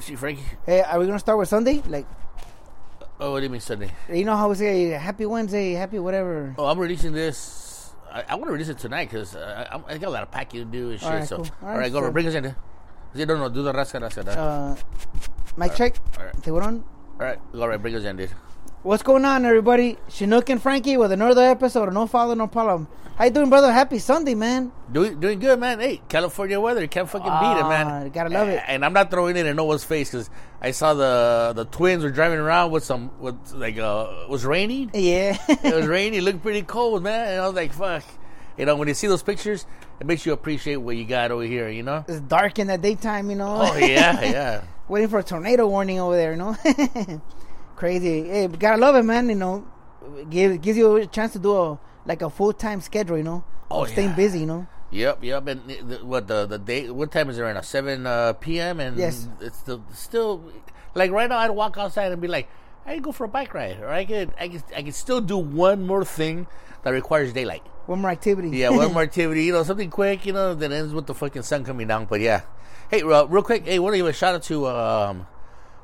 See, Frankie. Hey, are we gonna start with Sunday? Like, Oh, what do you mean Sunday? you know how we say Happy Wednesday, Happy whatever. Oh, I'm releasing this. I, I want to release it tonight because uh, I, I got a lot of packing to do and shit. All right, so, cool. all All right, right, go so- bring us in. there. No, no, do the rasca, rasca. rasca. Uh, mic check. all right. Tiburon. all right, all right, bring us in, dude. What's going on, everybody? Chinook and Frankie with another episode of No Father, No Problem. How you doing, brother? Happy Sunday, man. Doing, doing good, man. Hey, California weather, you can't fucking beat it, Ah, man. gotta love it. And I'm not throwing it in no one's face because I saw the the twins were driving around with some with like uh it was raining. Yeah. it was raining. It looked pretty cold, man. And I was like, fuck. You know, when you see those pictures, it makes you appreciate what you got over here. You know. it's dark in the daytime, you know. Oh yeah, yeah. Waiting for a tornado warning over there, you know. Crazy. Hey, gotta love it, man. You know, give gives you a chance to do a like a full time schedule, you know. Oh, staying yeah. busy, you know. Yep, yep. And the, what the the day? What time is it right now? Seven uh, p.m. And Yes. it's still still like right now. I'd walk outside and be like, I could go for a bike ride, or I could I could I could still do one more thing that requires daylight. One more activity. Yeah, one more activity. You know, something quick. You know, that ends with the fucking sun coming down. But yeah, hey, uh, real quick. Hey, want to give a shout out to um,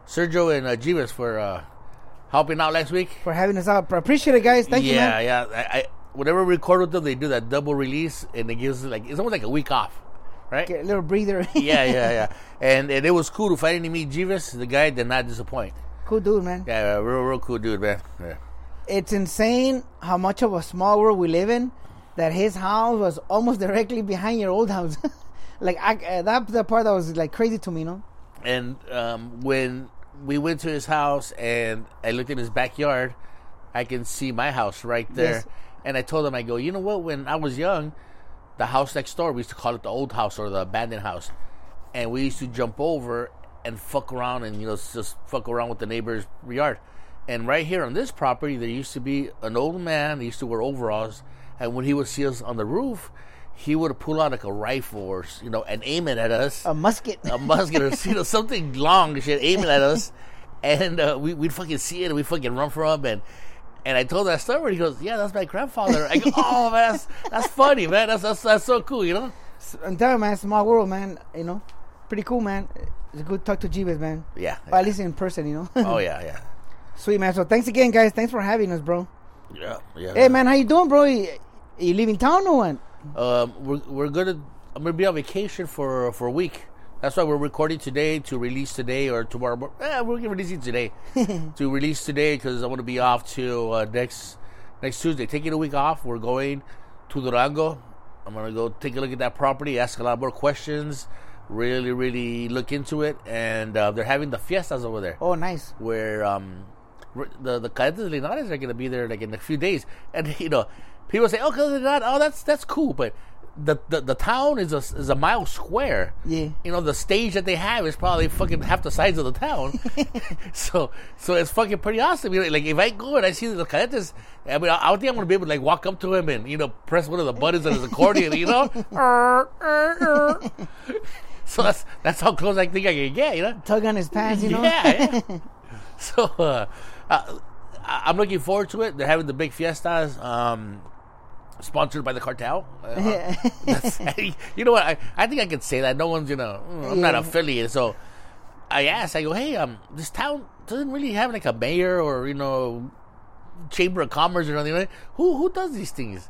Sergio and uh, Jivas for uh, helping out last week. for having us out. Appreciate it, guys. Thank you, yeah, man. yeah. I, I whenever we record with them, they do that double release, and it gives like it's almost like a week off, right? Get a little breather. yeah, yeah, yeah. And and it was cool to finally meet Jivas. The guy did not disappoint. cool dude, man. Yeah, real, real cool dude, man. Yeah. It's insane how much of a small world we live in. That his house was almost directly behind your old house. like I, uh, that the part that was like crazy to me, you know. And um, when we went to his house and I looked in his backyard, I can see my house right there. Yes. And I told him, I go, you know what? When I was young, the house next door, we used to call it the old house or the abandoned house, and we used to jump over and fuck around and you know just fuck around with the neighbor's yard. And right here on this property, there used to be an old man. He used to wear overalls, and when he would see us on the roof, he would pull out like a rifle or you know and aim it at us A musket. a musket or you know something long shit aiming at us, and uh, we we'd fucking see it and we fucking run from him and. And I told that story. and He goes, "Yeah, that's my grandfather." I go, "Oh man, that's, that's funny, man. That's, that's that's so cool, you know." I'm telling you, man, small world, man. You know, pretty cool, man. It's good to talk to Jivas, man. Yeah. Or at least in person, you know. Oh yeah, yeah, Sweet, man. So thanks again, guys. Thanks for having us, bro. yeah, yeah. Hey, man, how you doing, bro? You, you leaving town or what? Um, we're we're gonna I'm gonna be on vacation for for a week. That's why we're recording today to release today or tomorrow. Eh, we're gonna release it today to release today because I want to be off to uh, next next Tuesday. Taking a week off. We're going to Durango. I'm gonna go take a look at that property, ask a lot more questions, really, really look into it, and uh, they're having the fiestas over there Oh, nice. where um, the the Cadetes Linares are going to be there like in a few days, and you know, people say, "Oh, Cadetes Linares, oh, that's that's cool," but the, the the town is a is a mile square. Yeah. you know, the stage that they have is probably fucking half the size of the town. so so it's fucking pretty awesome. You know, like if I go and I see the Cadetes, I mean, I, I don't think I'm gonna be able to like walk up to him and you know press one of the buttons on his accordion, you know. so that's that's how close I think I can get, you know. Tug on his pants, you know. Yeah, yeah. so uh, uh, I'm looking forward to it. They're having the big fiestas, um, sponsored by the cartel. Uh, you know what? I, I think I can say that. No one's you know. I'm not affiliated, so I asked. I go, hey, um, this town doesn't really have like a mayor or you know chamber of commerce or anything. Right? Who who does these things?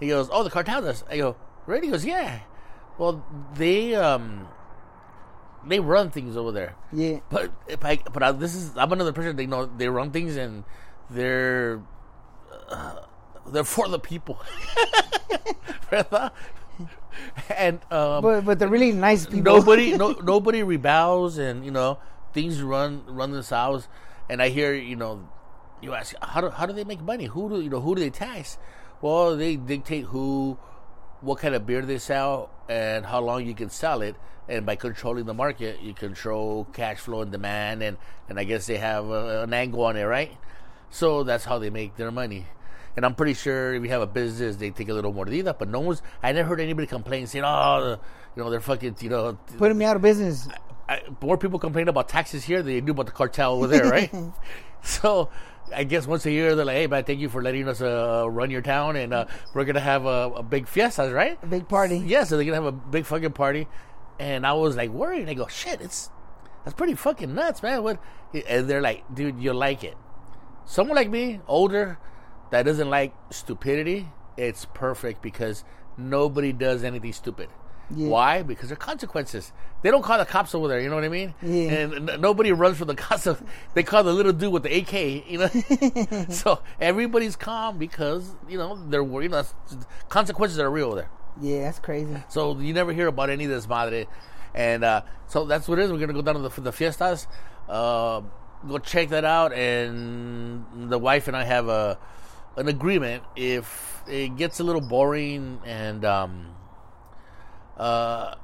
He goes, oh, the cartel does. I go, really? He goes, yeah. Well, they um they run things over there. yeah. But if I, but I, this is I'm another person. They know they run things and they're uh, they're for the people. ¿Verdad? and um, But but they're really nice people. nobody no, nobody rebels and you know things run run this house and i hear you know you ask how do, how do they make money who do you know who do they tax well they dictate who what kind of beer they sell and how long you can sell it and by controlling the market you control cash flow and demand and and i guess they have uh, an angle on it right so that's how they make their money and I'm pretty sure if you have a business, they take a little more mordida. But no one's. I never heard anybody complain saying, "Oh, you know, they're fucking, you know." Putting me out of business. I, more people complain about taxes here than they do about the cartel over there, right? so, I guess once a year they're like, "Hey, man, thank you for letting us uh, run your town, and uh, we're gonna have a, a big fiesta, right?" A big party. Yeah, so they're gonna have a big fucking party, and I was like worried. I go, "Shit, it's That's pretty fucking nuts, man. What? And they're like, dude, you'll like it. Someone like me, older, that doesn't like stupidity, it's perfect because nobody does anything stupid. Yeah. Why? Because there are consequences. They don't call the cops over there. You know what I mean? Yeah. And n- nobody runs from the cops. They call the little dude with the AK. You know. so everybody's calm because you know they're worried. You know, consequences are real there. Yeah, that's crazy. So you never hear about any of this madre. And uh, so that's what it is. We're gonna go down to the, the fiestas, uh, go check that out, and the wife and I have a an agreement. If it gets a little boring, and um, uh,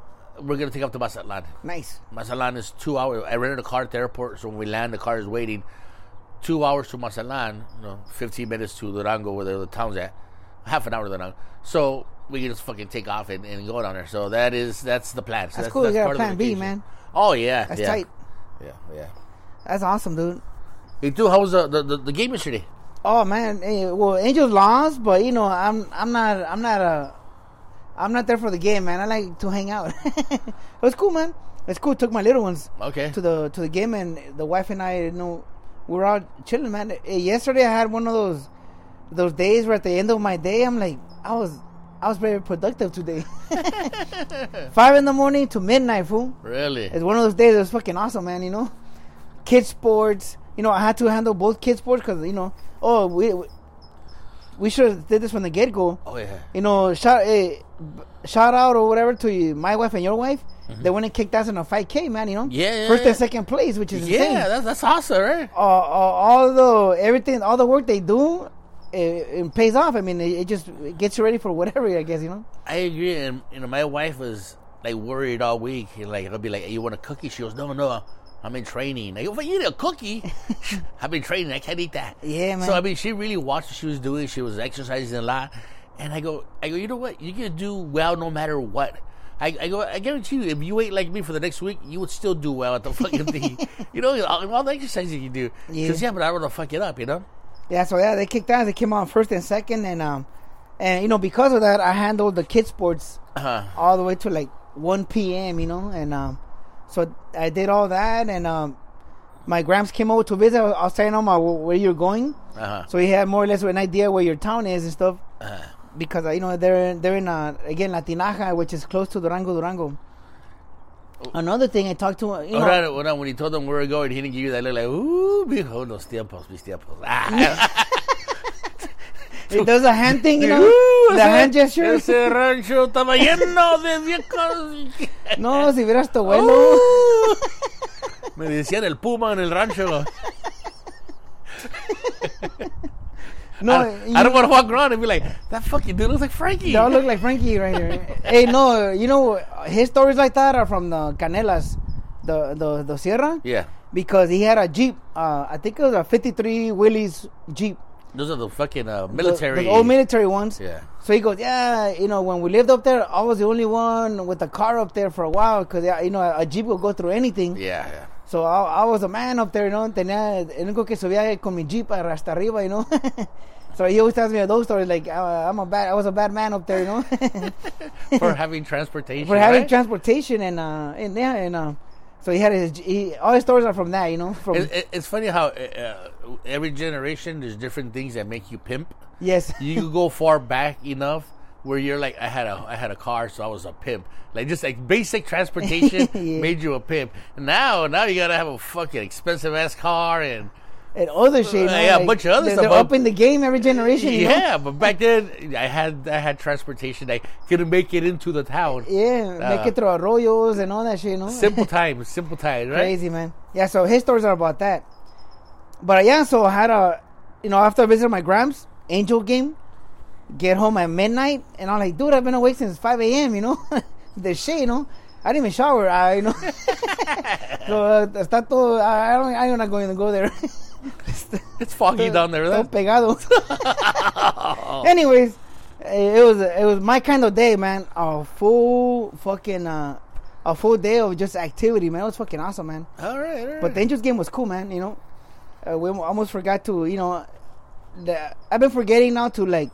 we're gonna take up to Mazatlan. Nice. Mazatlan is two hours. I rented a car at the airport, so when we land, the car is waiting. Two hours to Mazatlan, you know, 15 minutes to Durango, where the town's at. Half an hour to Durango. So we can just fucking take off and, and go down there. So that is that's the plan. So That's cool. You got a part of the plan B, man. Oh yeah, That's yeah. tight. Yeah, yeah. That's awesome, dude. Hey, dude, how was the, the, the, the game yesterday? Oh man, eh, well, Angels lost, but you know, I'm I'm not I'm not a I'm not there for the game, man. I like to hang out. it was cool, man. It's cool. Took my little ones Okay. to the to the game, and the wife and I, you know, we were out chilling, man. Eh, Yesterday, I had one of those those days where at the end of my day, I'm like, I was I was very productive today. Five in the morning to midnight, fool. Really? It's one of those days that was fucking awesome, man. You know, kids sports. You know, I had to handle both kids sports because you know, oh, we we, should have did this from the get go. Oh yeah. You know, shout eh, b- shout out or whatever to you, my wife and your wife. They went and kicked ass in a 5K, man. You know, Mm-hmm. Yeah, yeah, first yeah. and second place, which is Yeah, insane. that's that's awesome, right? Uh, uh, all the everything, all the work they do, it, it pays off. I mean, it, it just gets you ready for whatever. I guess you know. I agree, and you know, my wife was like worried all week. And, Like I'll be like, hey, "You want a cookie?" She goes, "No, no, I'm in training." I go, "If I eat a cookie, I've been training. I can't eat that." Yeah, man. So I mean, she really watched what she was doing. She was exercising a lot, and I go, I go, you know what? You can do well no matter what. I, I go, I guarantee you, if you ate like me for the next week, you would still do well at the fucking thing. you know, all, all the exercises you do. Yeah. Because yeah, but I don't want to fuck it up. You know. Yeah, so yeah, they kicked ass. They came on first and second, and um, and you know because of that, I handled the kids sports Uh-huh. all the way to like 1 p.m. You know, and um, so I did all that, and um, my Gramps came over to visit. I was, telling him where you're going, Uh-huh. so he had more or less an idea where your town is and stuff. Uh-huh. Because uh, you know they're they're in uh, again La Tinaja, which is close to Durango, Durango. Another thing I talked to, you know, on. When he told them where we're going, he didn't give you that look like, ooh, mijo, los tiempos, mis tiempos. Ah. it does a hand thing, you know, the ese- hand gesture. Ese rancho estaba lleno de viejos. No, si vieras tu abuelo. Uh. Me decían el puma en el rancho. No, I, you- I don't want to walk around and be like, that fucking dude looks like Frankie. They all look like Frankie right here. hey, no, you know his stories like that are from the Canelas, the the the Sierra, yeah. because he had a Jeep. Uh, I think it was a '53 Willys Jeep, Those are the fucking uh, military. the, old military ones. Yeah. So he goes, yeah, you know, when we lived up there, I was the only one with a car up there for a while because you know a Jeep will go through anything. Yeah, yeah. So I, I was a man up there, you know, tenía el único que subía con mi Jeep hasta arriba, you know. so he always tells me those stories like uh, I'm a bad, I was a bad man up there, you know. For having transportation. for having right? transportation and uh and yeah and uh so he had his he, all his stories are from that you know from It, it, it's funny how uh, uh, every generation there's different things that make you pimp. yes You go far back enough where you're like, I had a I had a car, so I was a pimp. Like just like basic transportation Yeah. made you a pimp. Now, now you gotta have a fucking expensive ass car and and other shit Uh, yeah, a bunch of other they're, stuff, they're up in the game every generation you know? yeah. But back then, I had I had transportation. I couldn't make it into the town. yeah make Uh, it through arroyos and all that shit you know Simple times, simple times, right? crazy man yeah so his stories are about that but yeah so I had a you know after I visited my grams angel game get home at midnight and I'm like dude I've been awake since 5 a.m you know the shit you know I didn't even shower I you know so uh, está todo I I don't I'm not going to go there It's foggy down there. Right? pegado. Anyways, it was it was my kind of day, man. A full fucking uh, a full day of just activity, man. It was fucking awesome, man. All right, all right. But the Angels game was cool, man. You know, uh, we almost forgot to, you know, the, I've been forgetting now to like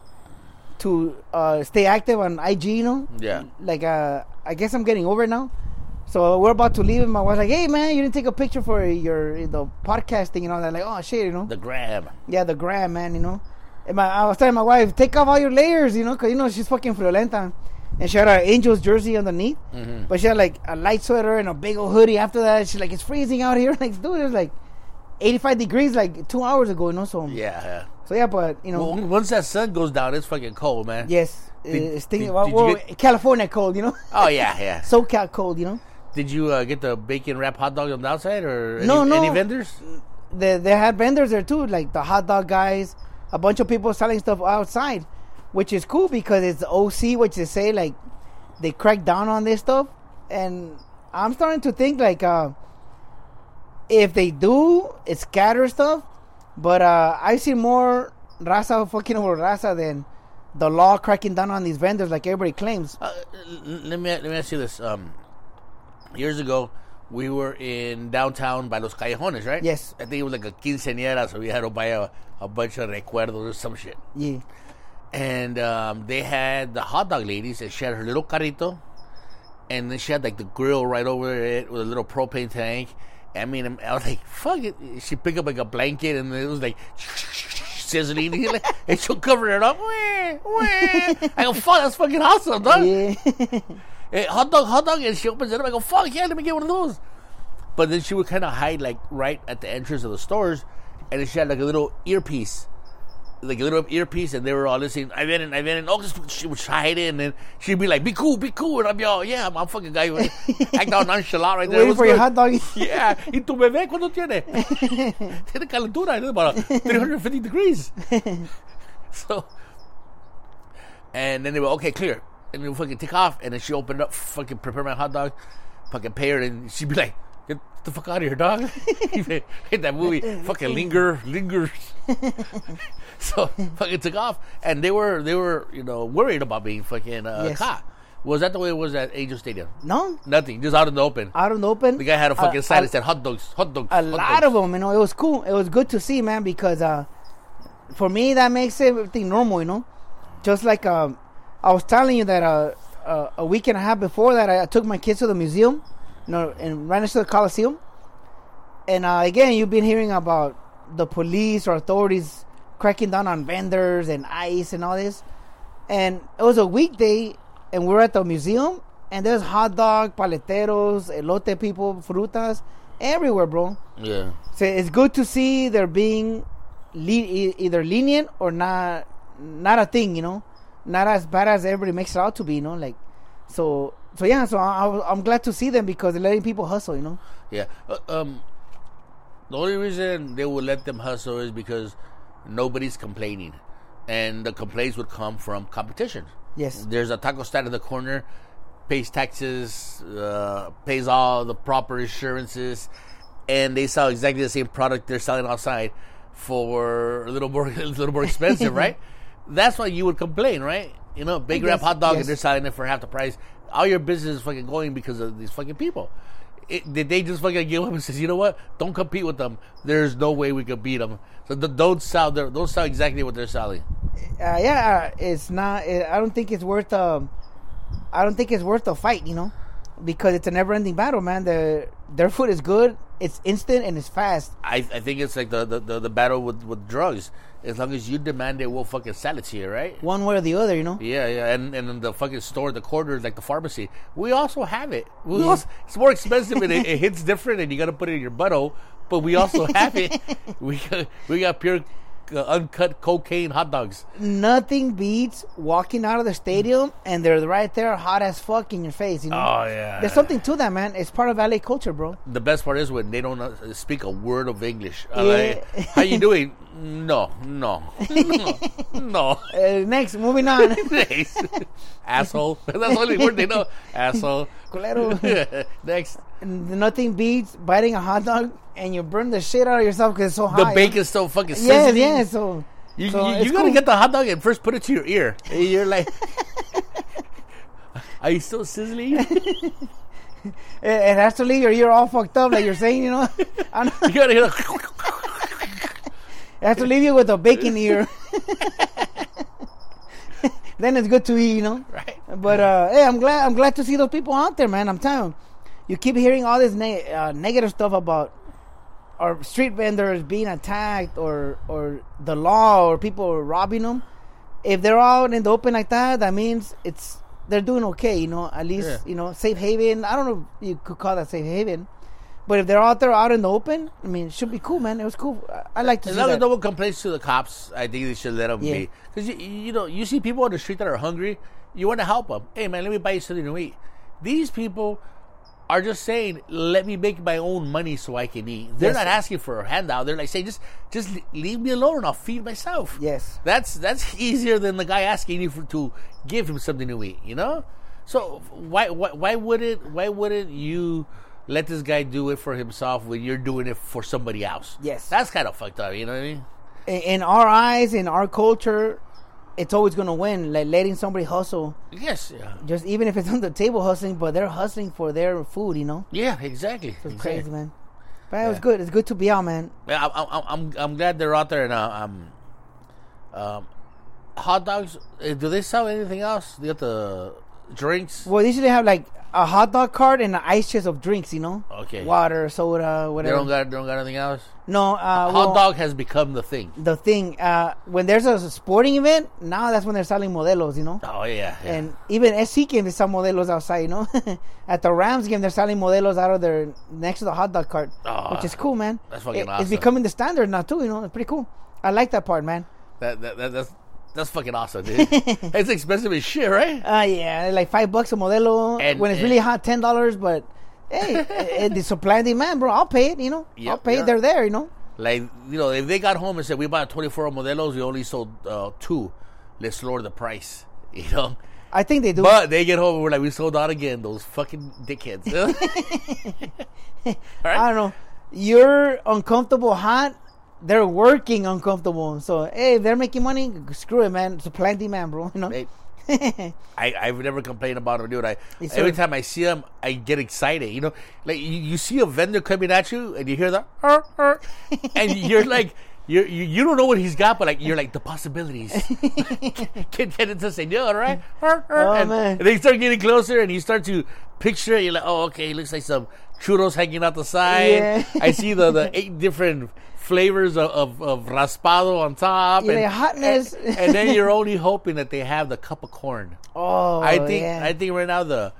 to uh, stay active on IG. You know, Yeah. Like uh, I guess I'm getting over now. So we're about to leave, and my wife's like, "Hey, man, you didn't take a picture for your the podcasting and all that." Like, oh shit, you know. The grab. Yeah, the grab, man, you know. And my, I was telling my wife, take off all your layers, you know, because, you know, she's fucking friolenta. And she had an Angels jersey underneath. Mhm. But she had, like, a light sweater and a big old hoodie after that. She's like, it's freezing out here. Like, dude, it was, like, 85 degrees, like, two hours ago, you know, so... Yeah, yeah. So, yeah, but, you know, Well, once that sun goes down, it's fucking cold, man. yes. Did- it's thing, did- well, did well, get- California cold, you know? Oh yeah, yeah. SoCal cold, you know? Did you uh, get the bacon wrap hot dog on the outside, or any, No, no. any vendors? they, they had vendors there too, like the hot dog guys, a bunch of people selling stuff outside, which is cool because it's OC, which is say like they crack down on this stuff, and I'm starting to think like uh, if they do, it's scatter stuff, but uh, I see more raza fucking over raza than the law cracking down on these vendors like everybody claims. Uh, let me let me ask you this. Um, years ago, we were in downtown by Los Callejones, right? Yes. I think it was like a quinceañera, so we had to buy a, a bunch of recuerdos or some shit. Yeah, And um, they had the hot dog ladies, and she had her little carrito, and then she had like the grill right over it with a little propane tank. I mean, I was like, "Fuck it!" She picked up like a blanket, and it was like sizzling, and she'll cover it up. Wah, wah. I go, "Fuck, that's fucking awesome, dog!" yeah, Hey, hot dog, hot dog, and she opens it up. I go, "Fuck yeah, let me get one of those." But then she would kind of hide like right at the entrance of the stores, and then she had like a little earpiece, like a little earpiece, and they were all listening. I ven, I ven, oh, she would hide in, and she'd be like, "Be cool, be cool," and I'd be all, "Yeah, I'm, I'm fucking guy." Act all nonchalant right there. waiting for your good? hot dog. Yeah, y tu bebé cuánto tiene? tiene calentura, it's about uh, 350 degrees. so, and then they were okay, clear, and then we fucking take off, and then she opened up, fucking prepare my hot dog, fucking pay her, and she'd be like, "Get the fuck out of here, dog!" Hit that movie, fucking linger, lingers. so fucking took off, and they were they were you know worried about being fucking uh, Yes. caught. Was that the way it was at Angel Stadium? no, Nothing, just out in the open. out in the open. The guy had a fucking Uh, sign uh, that said hot dogs, hot dogs. a hot lot dogs. of them. You know, it was cool. It was good to see, man, because uh, for me that makes everything normal. You know, just like um, I was telling you that uh, uh, a week and a half before that, I, I took my kids to the museum, you know, and ran into the Coliseum. And uh, again, you've been hearing about the police or authorities cracking down on vendors and ice and all this. And it was a weekday, and we we're at the museum, and there's hot dog, paleteros, elote people, frutas, everywhere, bro. Yeah. So it's good to see they're being le- either lenient or not, not a thing, you know, not as bad as everybody makes it out to be, you know, like, so, so yeah, so I, I'm glad to see them because they're letting people hustle, you know. Yeah. Uh, um, the only reason they would let them hustle is because nobody's complaining, and the complaints would come from competition. Yes. There's a taco stand in the corner, pays taxes, uh, pays all the proper insurances, and they sell exactly the same product they're selling outside for a little more, a little more expensive, right? That's why you would complain, right? You know, big wrap hot dog, yes. and they're selling it for half the price. All your business is fucking going because of these fucking people. It, did they just fucking give up and says, you know what? Don't compete with them. There's no way we could beat them. So the, don't sell. their- Don't sell exactly what they're selling. Uh, yeah, uh, it's not, it, I don't think it's worth, um, I don't think it's worth the fight, you know, because it's a never ending battle, man. The, their food is good, it's instant, and it's fast. I, I think it's like the, the, the, the battle with, with drugs. As long as you demand it, we'll fucking sell it to you, right? One way or the other, you know. Yeah, yeah, and and in the fucking store, the corner, like the pharmacy, we also have it. We Yeah. also, it's more expensive and it, it hits different, and you got to put it in your butthole. But we also have it. we got, we got pure uh, uncut cocaine hot dogs. Nothing beats walking out of the stadium and they're right there, hot as fuck in your face. You know, Oh yeah. there's something to that, man. It's part of LA culture, bro. the best part is when they don't uh, speak a word of English. Yeah. like, How you doing? No, no, no, no. Uh, next, moving on. Asshole. That's the only word they know. Asshole. Culero. Next. Nothing beats biting a hot dog and you burn the shit out of yourself because it's so hot. The bacon's so fucking you sizzling. Yes, yes. So, You, so you, you gotta cool. get the hot dog and first put it to your ear. And You're like, are you still sizzling? you It, it has to leave your ear all fucked up, like you're saying. You know, I know. gotta hear. it has to leave you with a bacon ear. then it's good to eat, you know. right. But uh, hey, I'm glad I'm glad to see those people out there, man. I'm telling you, you keep hearing all this ne- uh, negative stuff about our street vendors being attacked or or the law or people robbing them. If they're out in the open like that, that means it's they're doing okay. You know, at least Yeah. you know safe haven. I don't know if you could call that safe haven. But if they're out there out in the open, I mean, it should be cool, man. It was cool. I, I like to As see long as no one complains to the cops, I think they should let them Yeah. be. Because you, you know, you see people on the street that are hungry, you want to help them. Hey, man, let me buy you something to eat. These people are just saying, "Let me make my own money so I can eat." They're Yes, not asking for a handout. They're like saying, "Just, just leave me alone. And I'll feed myself." Yes. that's that's easier than the guy asking you for, to give him something to eat. You know, so why why why wouldn't why wouldn't you? Let this guy do it for himself when you're doing it for somebody else. Yes. That's kind of fucked up, you know what I mean? in, in our eyes, in our culture, it's always gonna win. Like letting somebody hustle, Yes, yeah. just even if it's on the table hustling, but they're hustling for their food. You know, Yeah, exactly. it's exactly. crazy, man. But it was good. It's good to be out, man. Yeah, I'm, I'm, I'm, I'm glad they're out there and uh, um, um, hot dogs. uh, Do they sell anything else? They got the drinks. Well, they usually have like a hot dog cart and an ice chest of drinks. You know, Okay. water, soda, whatever. They don't got, they don't got anything else. no, uh, hot well, dog has become the thing. The thing uh, when there's a sporting event, now that's when they're selling modelos. You know. Oh yeah, yeah. And even SC game, they sell modelos outside, you know. At the Rams game, they're selling modelos out of their next to the hot dog cart, Oh, which is cool, man. that's fucking It- awesome. It's becoming the standard now too, you know. It's pretty cool. I like that part, man. that, that, that, that's that's fucking awesome, dude. it's expensive as shit, right? Uh yeah, like five bucks a modelo And- when it's and- really hot, ten dollars. But hey, eh, the supply and demand, bro. I'll pay it, you know. I'll pay yeah. it. They're there, you know. Like you know, if they got home and said we bought 24 modelos, we only sold uh, two. Let's lower the price. You know. I think they do. But they get home and we're like, we sold out again. Those fucking dickheads. I don't know. You're uncomfortable hot. They're working uncomfortable. So hey, they're making money, screw it, man. Supply and demand, bro. You know. Hey, I, I've never complained about them, dude. I every time I see them, I get excited. You know, like you, you see a vendor coming at you, and you hear the, "Er, er," and you're like, you're, you you don't know what he's got, but like you're like the possibilities. get get into senor, right? Er, Oh, and, man. and they start getting closer, and you start to picture. it. You're like, oh, okay, it looks like some churros hanging out the side. Yeah. I see the the eight different flavors of, of, of raspado on top. And, like, hotness. and, and then you're only hoping that they have the cup of corn. Oh, I think yeah. I think right now the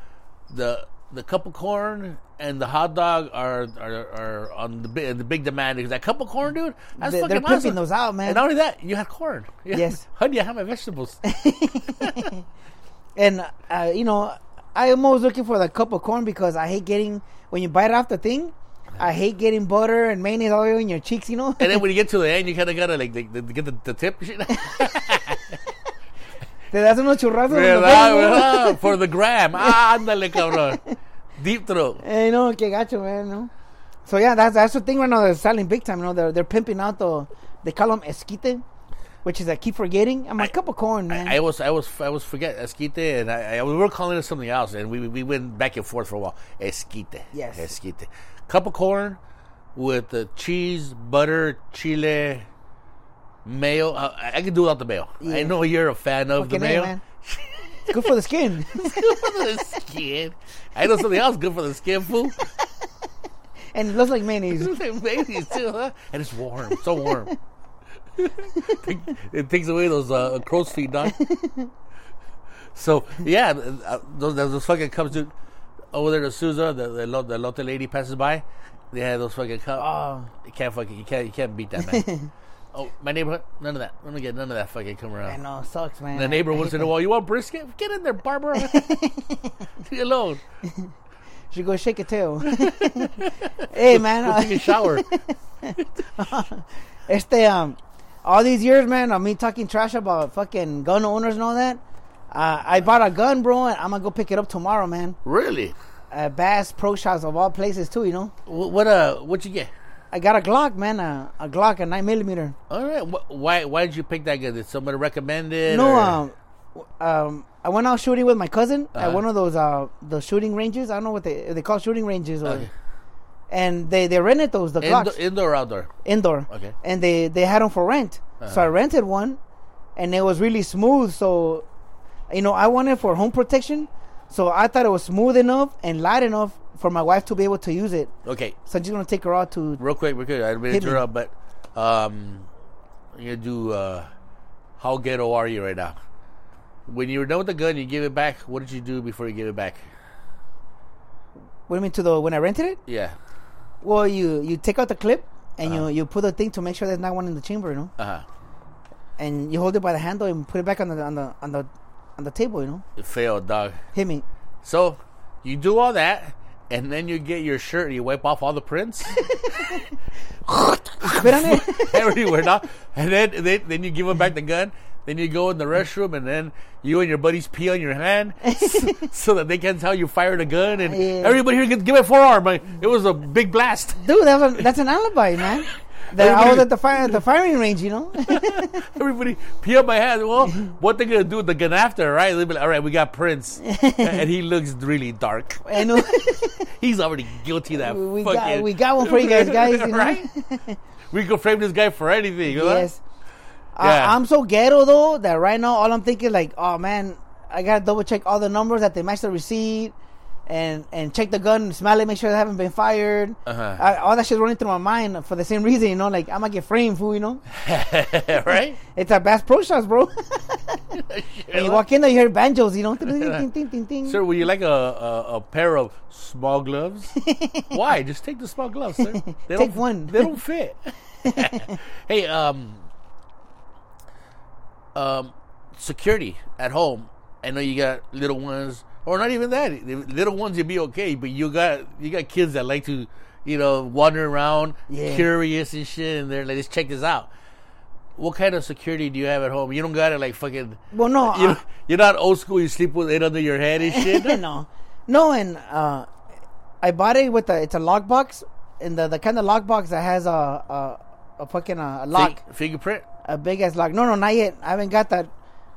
the the cup of corn and the hot dog are are, are on the big the big demand because that cup of corn, dude, that's They- fucking they're pimping awesome. those out, man. And not only that, you had corn. Yeah. Yes. honey, I have my vegetables. And uh, you know, I'm always looking for the cup of corn because I hate getting when you bite off the thing. I hate getting butter and mayonnaise all over in your cheeks. You know. and then when you get to the end, you kind of gotta like the, the, get the, the tip. Te das unos churrazos. ¿Verdad, verdad? For the gram. Ah, ándale, cabrón. Deep throat. Eh, no, que gacho, man. No. So yeah, that's that's the thing right now. They're selling big time. You know, they're they're pimping out the they call them esquite, which is I keep forgetting. I'm a cup of corn, man. I was, I was, I was forget esquite, and I, I we were calling it something else, and we we went back and forth for a while. Esquite, Yes. esquite, cup of corn with the cheese, butter, chile, mayo. I, I can do without the mayo. I know you're a fan of Fucking the mayo. It's good for the skin. good for the skin. I know something else good for the skin, fool. and it looks like mayonnaise. Mayonnaise too, huh? And it's warm, so warm. it takes away those uh, crow's feet, dog. So yeah, uh, those, those fucking cups, dude. Over there to Souza, the the, lo- the lotte lady passes by. They had those fucking cups. Oh. You can't fucking you can't you can't beat that, man. oh, my neighborhood, none of that. Let me get none of that fucking come around. I know, sucks, man. The neighbor hate in a that. you want brisket? Get in there, Barbara. Leave me alone. She go shake a tail. hey, man. Go uh, take a shower. Este, um, all these years, man, of me talking trash about fucking gun owners and all that. Uh, I bought a gun, bro, and I'm gonna go pick it up tomorrow, man. really? At Bass Pro Shops of all places, too. You know, What, what uh? What you get? I got a Glock, man, a, a Glock, a nine millimeter. All right. Wh- Why why did you pick that gun? Did somebody recommend it? No, or- um, um, I went out shooting with my cousin at Uh-huh. one of those uh the shooting ranges. I don't know what they they call shooting ranges, or, Okay. and they they rented those the Indo- Glocks indoor outdoor? indoor. Okay. and they they had them for rent. So I rented one, and it was really smooth. So, you know, I wanted for home protection. So I thought it was smooth enough and light enough for my wife to be able to use it. Okay, So I'm just gonna take her out to. real quick, real quick. I didn't mean to Hit me. interrupt, but um, I'm gonna do. Uh, how ghetto are you right now? When you were done with the gun, you give it back. What did you do before you give it back? What do you mean to the when I rented it? Yeah. Well, you you take out the clip and Uh-huh. you you put the thing to make sure there's not one in the chamber, you know, Uh huh. and you hold it by the handle and put it back on the on the on the on the table, you know. It failed, dog. Hit me. So you do all that, and then you get your shirt and you wipe off all the prints Spit on it. everywhere, dog. And then, then then you give them back the gun. Then you go in the restroom, and then you and your buddies pee on your hand so, so that they can tell you fired a gun, and Yeah. everybody here can give it forearm. Like, it was a big blast. Dude, that was, that's an alibi, man. That I was at the fire at the firing range, you know. Everybody pee on my hand. Well, what they gonna do with the gun after, right? They'll be like, all right, we got prints, and he looks really dark. and uh, He's already guilty. That we fucking, got we got one for you guys, guys. You know? right? We could frame this guy for anything. you know? Yes. Yeah. I, I'm so ghetto though that right now all I'm thinking like, oh man, I gotta double check all the numbers that they match the receipt, and and check the gun, smell it, make sure they haven't been fired. Uh-huh. I, all that shit's running through my mind for the same reason, you know. Like I'm gonna get framed, fool. You know, right? it's a Bass Pro Shops, bro. and you walk in there, you hear banjos, you know. Ting, ting, ting. Sir, would you like a, a, a pair of small gloves? Why? Just take the small gloves, sir. They Take one. They don't fit. hey, um, um, security at home. I know you got little ones, or not even that. Little ones, you'd be okay, but you got you got kids that like to, you know, wander around, Yeah. curious and shit, and they're like, "Let's check this out." What kind of security do you have at home? You don't got it like fucking. well, no, You uh, you're not old school. You sleep with it under your head and shit. no, no, and uh, I bought it with a it's a lock box, and the the kind of lock box that has a a, a fucking uh, a lock, Fing- fingerprint. a big ass lock. No, no, not yet. I haven't got that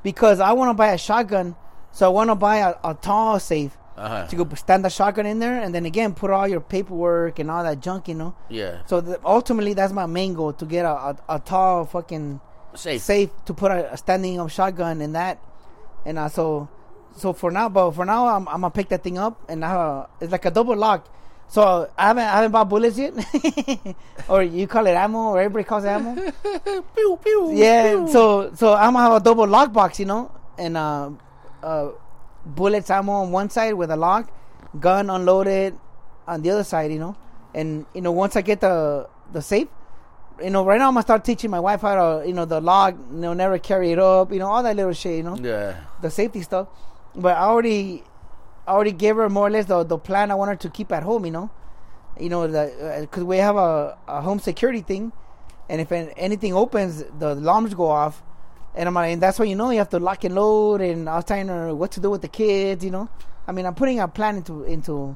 because I want to buy a shotgun, so I want to buy a, a tall safe Uh to go stand the shotgun in there, and then again put all your paperwork and all that junk, you know. Yeah. So the, ultimately, that's my main goal to get a, a, a tall fucking Safe. safe to put a, a standing up shotgun in that, and uh, so so for now, but for now, I'm, I'm gonna pick that thing up, and uh, it's like a double lock. So I haven't I haven't bought bullets yet, or you call it ammo, or everybody calls it ammo. pew pew. Yeah, pew. so so I'm gonna have a double lock box, you know, and uh, uh, bullets ammo on one side with a lock, gun unloaded on the other side, you know, and you know once I get the the safe, you know, right now I'm gonna start teaching my wife how to, you know, the lock, you know, never carry it up, you know, all that little shit, you know, yeah. the safety stuff. But I already, I already gave her more or less the the plan I want her to keep at home, you know, you know, the because we have a, a home security thing, and if anything opens, the alarms go off, and I'm like, and that's why you know you have to lock and load. And I was telling her what to do with the kids, you know. I mean, I'm putting a plan into into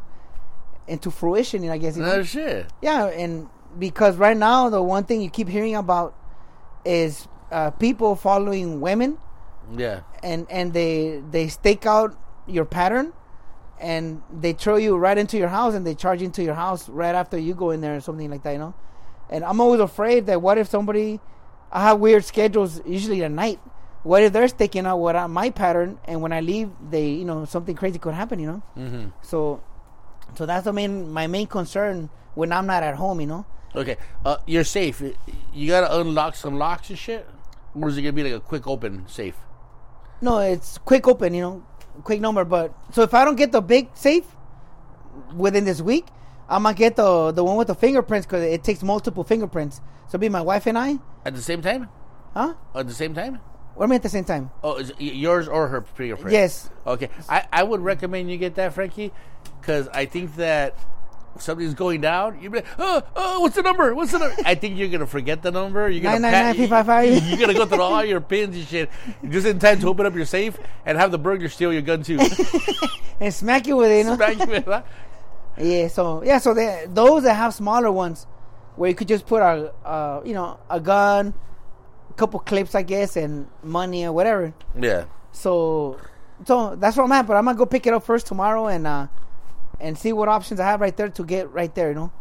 into fruition, I guess. No shit. Yeah, and because right now the one thing you keep hearing about is uh, people following women Yeah. and and they they stake out your pattern and they throw you right into your house and they charge into your house right after you go in there or something like that you know and i'm always afraid that what if somebody i have weird schedules usually at night what if they're sticking out what I, my pattern and when i leave they you know something crazy could happen you know Mm-hmm. so so that's the main my main concern when i'm not at home you know Okay. Uh, you're safe. You gotta unlock some locks and shit, or is it gonna be like a quick open safe? No, it's quick open, you know, quick number. But so if I don't get the big safe within this week, I'm gonna get the the one with the fingerprints because it takes multiple fingerprints. So be my wife and I, At the same time? huh? At the same time? Or me at the same time? Oh, is it yours or her fingerprint? Yes. Okay. I, I would recommend you get that, Frankie, because I think that something's going down, you'd be like, oh, oh, what's the number? What's the number? I think you're gonna forget the number. You're gonna Nine, nine, nine, three, five, five. You're gonna go through all your pins and shit just in time to open up your safe and have the burglar steal your gun too. And smack you with it, you know. Smack you with that. Yeah. So yeah. So they, those that have smaller ones, where you could just put a, uh, you know, a gun, a couple clips, I guess, and money or whatever. Yeah. So, so that's what I'm at. But I'm gonna go pick it up first tomorrow and uh, and see what options I have right there to get right there. You know,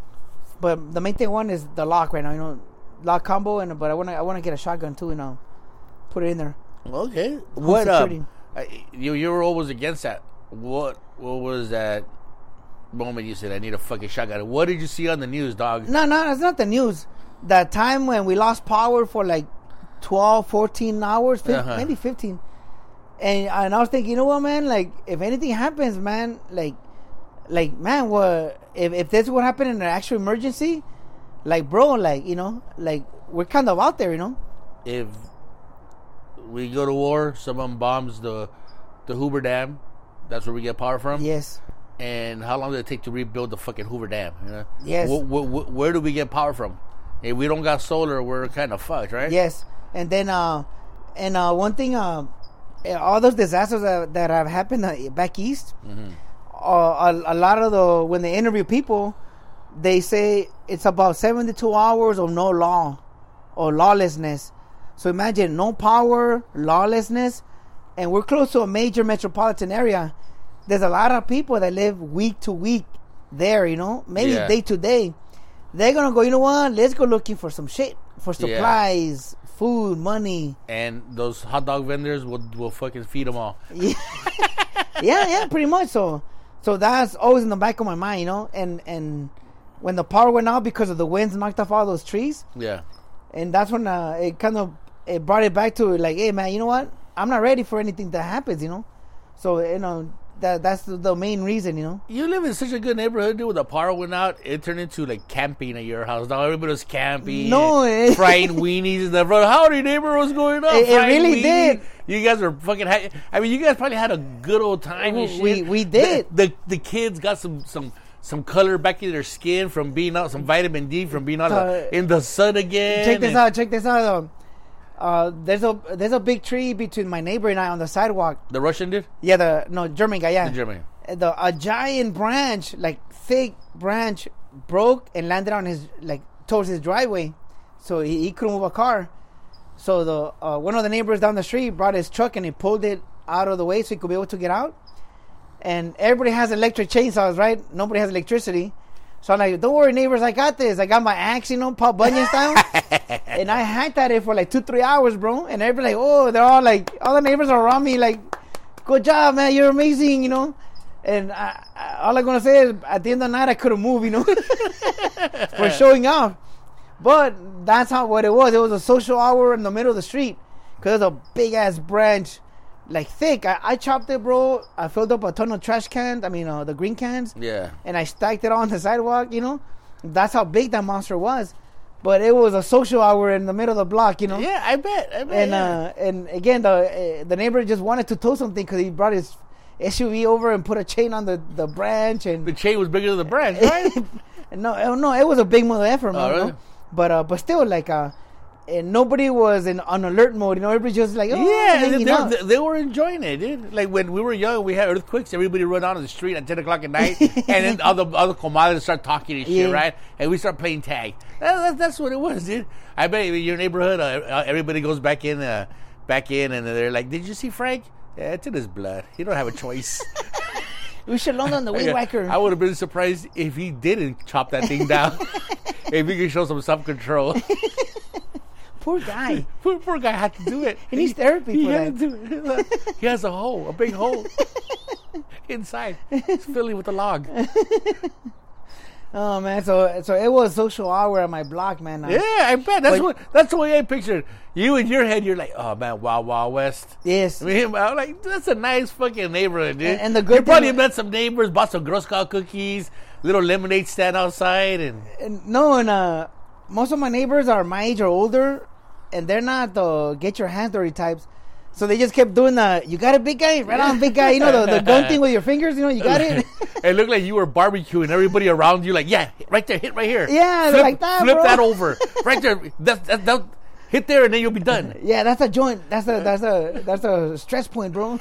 but the main thing one is the lock right now. You know, lock combo and but I wanna I wanna get a shotgun too. You know, put it in there. Okay. What security. um, I- you you were always against that. What what was that? Moment you said I need a fucking shotgun? What did you see on the news, dog? No, no, it's not the news. That time when we lost power for like 12, 14 hours, fif- Uh-huh. maybe 15. And, and I was thinking, you know what, man? Like, if anything happens, man, like, like, man, what if, if this would happen in an actual emergency? Like, bro, like, you know, like, we're kind of out there, you know? If we go to war, someone bombs the the Hoover Dam. That's where we get power from. Yes. And how long did it take to rebuild the fucking Hoover Dam? You know? Yes. Wh- wh- wh- where do we get power from? If we don't got solar, we're kind of fucked, right? Yes, and then uh, and uh, one thing, uh, eh, all those disasters that, that have happened uh, back east, uh, a, a lot of the when they interview people, they say it's about seventy-two hours of no law or lawlessness. So imagine no power, lawlessness, and we're close to a major metropolitan area. There's a lot of people that live week to week there, you know, maybe Yeah. day to day. They're gonna go, you know what? Let's go looking for some shit, for Yeah. supplies, food, money. And those hot dog vendors will will fucking feed them all. yeah, yeah, pretty much. So, so that's always in the back of my mind, you know. And and when the power went out because of the winds knocked off all those trees, Yeah. and that's when uh, it kind of it brought it back to like, hey man, you know what? I'm not ready for anything that happens, you know. So you know that that's the, the main reason, you know. You live in such a good neighborhood, dude. When the power went out, it turned into like camping at your house. Now everybody was camping, No, it- frying weenies in the front. Howdy, neighbor, what's going on? It- it really weenies. did. You guys were fucking. Ha- I mean, you guys probably had a good old time. and We- shit. we did. The, the the kids got some some. Some color back in their skin from being out, some vitamin D from being out Uh, in the sun again. check this and- out. Check this out. Uh, there's a there's a big tree between my neighbor and I on the sidewalk. The Russian did. Yeah, the no German guy. Yeah, The German. The a giant branch, like thick branch, broke and landed on his like towards his driveway, so he, he couldn't move a car. So the uh, one of the neighbors down the street brought his truck and he pulled it out of the way so he could be able to get out. And everybody has electric chainsaws, right? Nobody has electricity. So I'm like, don't worry, neighbors, I got this. I got my axe, you know, Paul Bunyan style. and I hacked at it for like two, three hours, bro. And everybody like, oh, they're all like, all the neighbors are around me, like, good job, man, you're amazing, you know. And I, I, all I'm gonna say is, at the end of the night, I couldn't move, you know, for showing off. But that's how what it was. It was a social hour in the middle of the street because a big ass branch, like thick. I, I chopped it, bro. I filled up a ton of trash cans. I mean, uh, the green cans Yeah. and I stacked it on the sidewalk, you know. That's how big that monster was. But it was a social hour in the middle of the block, you know. Yeah, I bet. I bet. And yeah. uh, and again, the uh, the neighbor just wanted to tow something because he brought his SUV over and put a chain on the, the branch and the chain was bigger than the branch, right? no, uh, no, it was a big mother effort, man. Oh, you know? really? But uh, but still, like uh, and nobody was in on alert mode. You know, everybody just like oh, Yeah, they, they, they, they were enjoying it, dude. Like when we were young, we had earthquakes. Everybody run out on the street at ten o'clock at night, and then other other comadres start talking and shit, Yeah. right? And we start playing tag. That, that, that's what it was, dude. I bet in your neighborhood, uh, uh, everybody goes back in, uh, back in, and they're like, "Did you see Frank? Yeah, it's in his blood. He don't have a choice." we should loan on the weed whacker. I would have been surprised if he didn't chop that thing down. if he could show some self control. Poor guy. Poor, poor guy had to do it. He needs therapy He for had that. to do it. He has a hole, a big hole inside. It's filling with a log. Oh man, so so it was social hour at my block, man. I- Yeah, I bet that's what that's the way I pictured you in your head. You're like, oh man, Wild Wild West. Yes. I mean, I'm like, that's a nice fucking neighborhood, dude. And- and the good you probably met some neighbors, bought some Girl Scout cookies, little lemonade stand outside, and And no, and uh, most of my neighbors are my age or older, and they're not the get your hands dirty types. So they just kept doing the you got it, big guy, right on, big guy. You know the, the gun thing with your fingers. You know you got it. it looked like you were barbecuing. Everybody around you, like, yeah, right there, hit right here. Yeah, flip, like that, Flip bro. that over, right there. That, that, that, hit there, and then you'll be done. yeah, that's a joint. That's a that's a that's a stress point, bro. All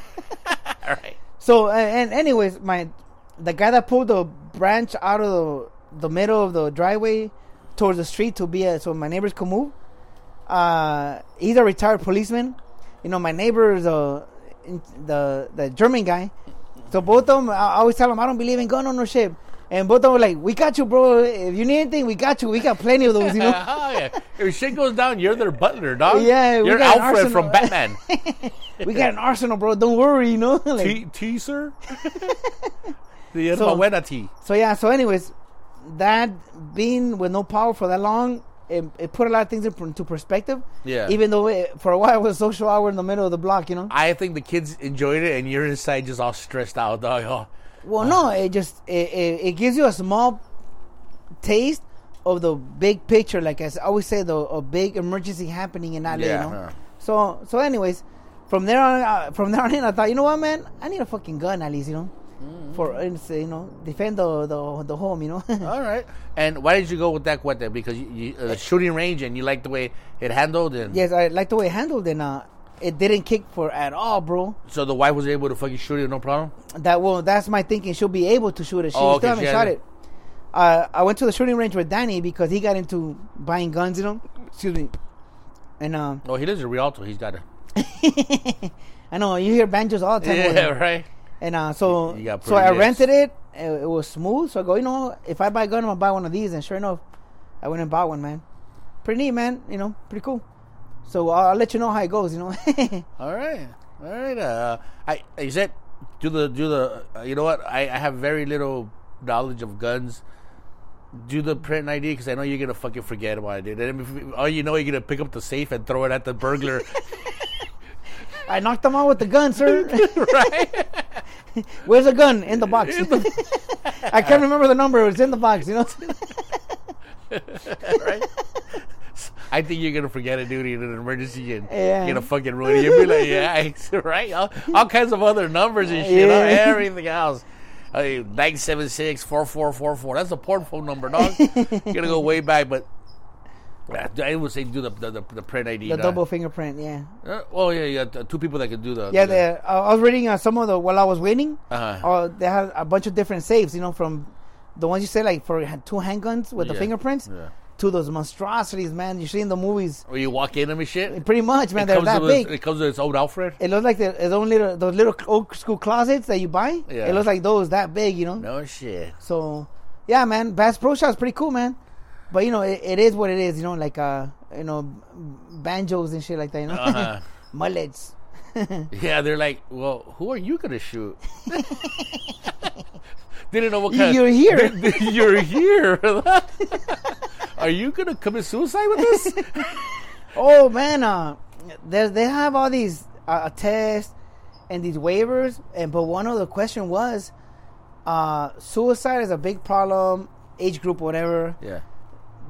right. So uh, and anyways, my the guy that pulled the branch out of the the middle of the driveway towards the street to be a, so my neighbors could move. Uh, he's a retired policeman. You know, my neighbor is a the the German guy. So both of them, I always tell them I don't believe in gun ownership. And both of them were like, "We got you, bro. If you need anything, we got you. We got plenty of those, you know." oh, yeah. If shit goes down, you're their butler, dog. Yeah, we you're got Alfred from Batman. we got an arsenal, bro. Don't worry, you know. like, T, T, sir. The So- tea. So yeah. So anyways, that being with no power for that long, it, it put a lot of things into perspective. Yeah. Even though it, for a while it was a social hour in the middle of the block, you know. I think the kids enjoyed it, and you're inside just all stressed out, dog. Oh, Well, no, it just it, it, it gives you a small taste of the big picture. Like I always say, the a big emergency happening in LA. Yeah, you know? So so, anyways, from there on, uh, from there on in, I thought, you know what, man, I need a fucking gun at least, you know. For you know defend the the, the home, you know. all right. And why did you go with that cuete? Because you, you, uh, the shooting range, and you like the way it handled, and yes, I like the way it handled, and uh, it didn't kick for at all, bro. so the wife was able to fucking shoot it, no problem. That well, that's my thinking. She'll be able to shoot it. She Oh, okay, still haven't shot hasn't. it. Uh, I went to the shooting range with Danny because he got into buying guns, you know. Excuse me. And um, Oh, he lives in Rialto. He's got a I know you hear banjos all the time. yeah, right. And uh, so You so I rented it. It, it was smooth. So I go, you know, if I buy a gun, I'm gonna buy one of these. And sure enough, I went and bought one, man. Pretty neat, man. You know, pretty cool. So I'll, I'll let you know how it goes. You know. All right, all right. Uh, I you said do the do the. Uh, you know what? I, I have very little knowledge of guns. Do the print ID because I know you're gonna fucking forget what I did. And if, all you know, you're gonna pick up the safe and throw it at the burglar, I knocked him out with the gun, sir. right? Where's the gun? In the box. I can't remember the number. It was in the box. You know. right? I think you're gonna forget it, dude, in an emergency, and Yeah. you're gonna fucking ruin it. You'll be like, yeah, right? All, all kinds of other numbers and shit, Yeah. everything else. Hey, 976 4444. That's a port phone number, dog. you're gonna go way back, but I would say do the the, the, the print ID. the double fingerprint. Yeah. Uh, oh yeah, yeah. t- Two people that can do the. Yeah. the, uh, I was reading uh, some of the while I was waiting. Uh-huh. Uh, they had a bunch of different saves. You know, from the ones you say like for two handguns with the fingerprints Yeah. to those monstrosities, man. You see in the movies. Where you walk in them and shit. Pretty much, man. it They're that big. It comes with its own Alfred. It looks like the, its own little those little old school closets that you buy. Yeah. It looks like those that big, you know. No shit. So, yeah, man, Bass Pro Shop's pretty cool, man. But you know, it, it is what it is. You know, like uh, you know, banjos and shit like that. You know, Uh-huh. mullets. Yeah, they're like, well, who are you gonna shoot? Didn't know what kind. You're here. You're here. are you gonna commit suicide with this? oh man, uh, they they have all these uh, tests and these waivers, and but one of the question was, uh, suicide is a big problem, age group, whatever. yeah.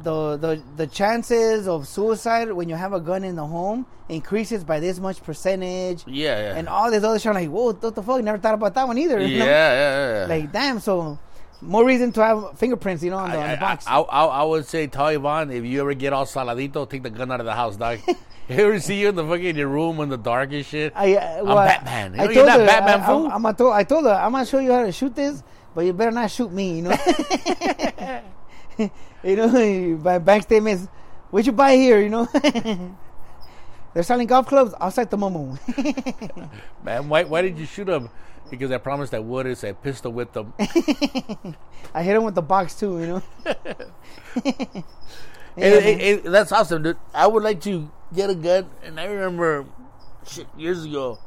The the the chances of suicide when you have a gun in the home increases by this much percentage, Yeah, yeah. and all this other shit. I'm like, whoa, what the fuck? Never thought about that one either. yeah, you know? yeah, yeah. Like, damn. So, more reason to have fingerprints, you know, on the, on the box. I, I, I would say, tell Ivan, if you ever get all saladito, take the gun out of the house, dog. you ever see you in the fucking your room in the dark and shit? I, uh, well, Batman. I You're told not her, Batman, I, fool. I, I'm gonna I told her, I'm gonna show you how to shoot this, but you better not shoot me, you know. you know, by bank statements, what you buy here, you know. They're selling golf clubs outside the Momo. Man, why, why did you shoot him? Because I promised I would. It's a pistol with them. I hit him with the box too, you know. Yeah, it- man. that's awesome, dude. I would like to get a gun, and I remember shit years ago.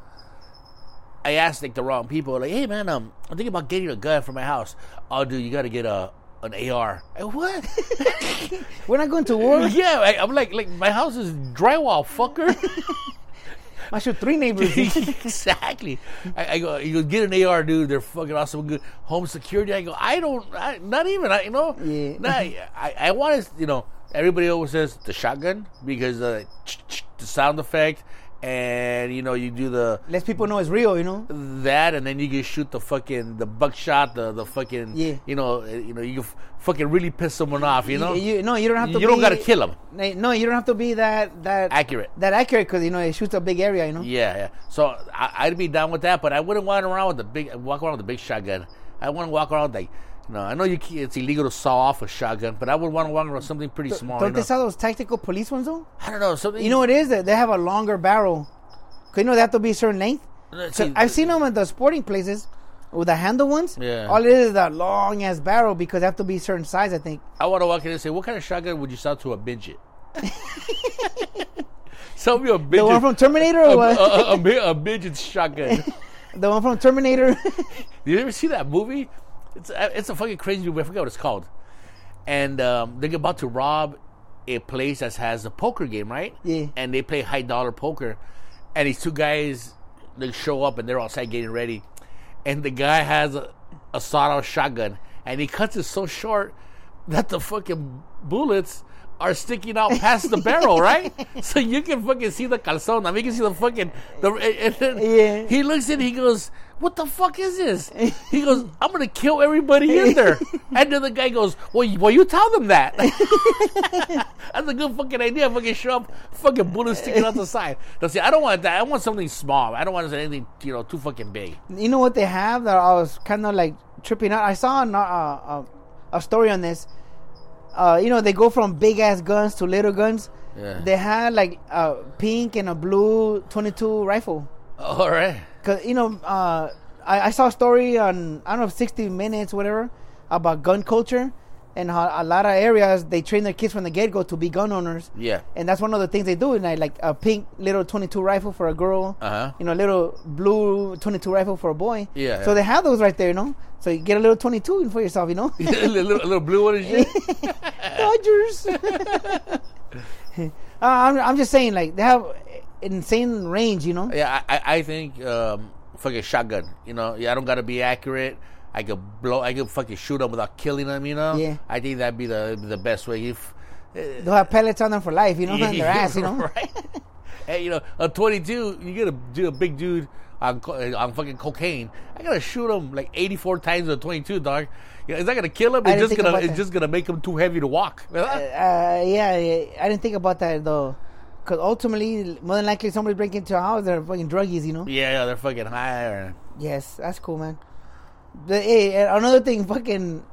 I asked like the wrong people, like, "Hey man, um, I'm thinking about getting a gun for my house. Oh, dude, you got to get a an AR. I, what? We're not going to war. yeah, I, I'm like, like my house is drywall, fucker. I shoot three neighbors. exactly. I, I go, you go get an AR, dude. They're fucking awesome. Good home security. I go, I don't, I, not even. I, you know, Yeah. I, I want to, you know. Everybody always says the shotgun because uh, the sound effect, and you know you do the Lets people know it's real, you know. that, and then you can shoot the fucking the buckshot, the the fucking Yeah. you know, uh, you know you f- fucking really piss someone off. You know, you, no, you don't have to. You don't gotta kill them. No, you don't have to be that that Accurate. That accurate because you know it shoots a big area, you know. Yeah, yeah. So I, I'd be down with that, but I wouldn't walk around with the big walk around with the big shotgun. I want to walk around like, know, I know you it's illegal to saw off a shotgun, but I would want to walk around something pretty small. Don't they sell those tactical police ones though? I don't know something. You know what it is? That they have a longer barrel. Cause you know they have to be a certain length. See. I've seen them at the sporting places with the handle ones. Yeah. All it is is that long ass barrel because they have to be a certain size. I think. I want to walk in and say, what kind of shotgun would you sell to a midget? Sell me a midget. The one from Terminator a, or what? a, a, mi- a midget shotgun. the one from Terminator. Did you ever see that movie? It's a, it's a fucking crazy movie. I forget what it's called. And um, they're about to rob a place that has a poker game, right? Yeah. And they play high dollar poker, and these two guys they show up and they're outside getting ready, and the guy has a, a sawed-off shotgun, and he cuts it so short that the fucking bullets are sticking out past the barrel, right? So you can fucking see the calzone. I mean, you can see the fucking. The, and then Yeah. He looks at. it, He goes, "What the fuck is this?" He goes, "I'm gonna kill everybody in there." And then the guy goes, "Well, you, well, you tell them that." That's a good fucking idea. Fucking show up, fucking bullets sticking out the side. Now, see, I don't want that. I want something small. I don't want anything, you know, too fucking big. You know what they have that I was kind of like tripping out. I saw an, uh, uh, a story on this. Uh, you know, they go from big ass guns to little guns. Yeah. They had like a pink and a blue 22 rifle. All right. Cause you know, uh, I, I saw a story on I don't know 60 Minutes, whatever, about gun culture, and how a lot of areas they train their kids from the get go to be gun owners. Yeah. And that's one of the things they do. And I like a pink little 22 rifle for a girl. Uh-huh. You know, a little blue 22 rifle for a boy. Yeah, So yeah. they have those right there, you know. So you get a little 22 for yourself, you know. a, little, a little blue one and shit. Dodgers. uh, I'm, I'm just saying, like they have insane range, you know. Yeah, I, I- think um, fucking shotgun. You know, yeah, I don't gotta be accurate. I could blow. I could fucking shoot them without killing them. You know. Yeah. I think that'd be the the best way. If They'll have pellets on them for life, you know, on their ass, you know. right? hey, you know, a twenty-two, you get a, do a big dude on on fucking cocaine. I gotta shoot him like eighty-four times with a twenty-two, dog. You know, is that gonna kill him? It's just gonna it's that. just gonna make him too heavy to walk. Uh, yeah, yeah, I didn't think about that though, because ultimately, more than likely, somebody break into a house, they're fucking druggies, you know. yeah, yeah, they're fucking high. Or, Yes, that's cool, man. The, hey, another thing, fucking,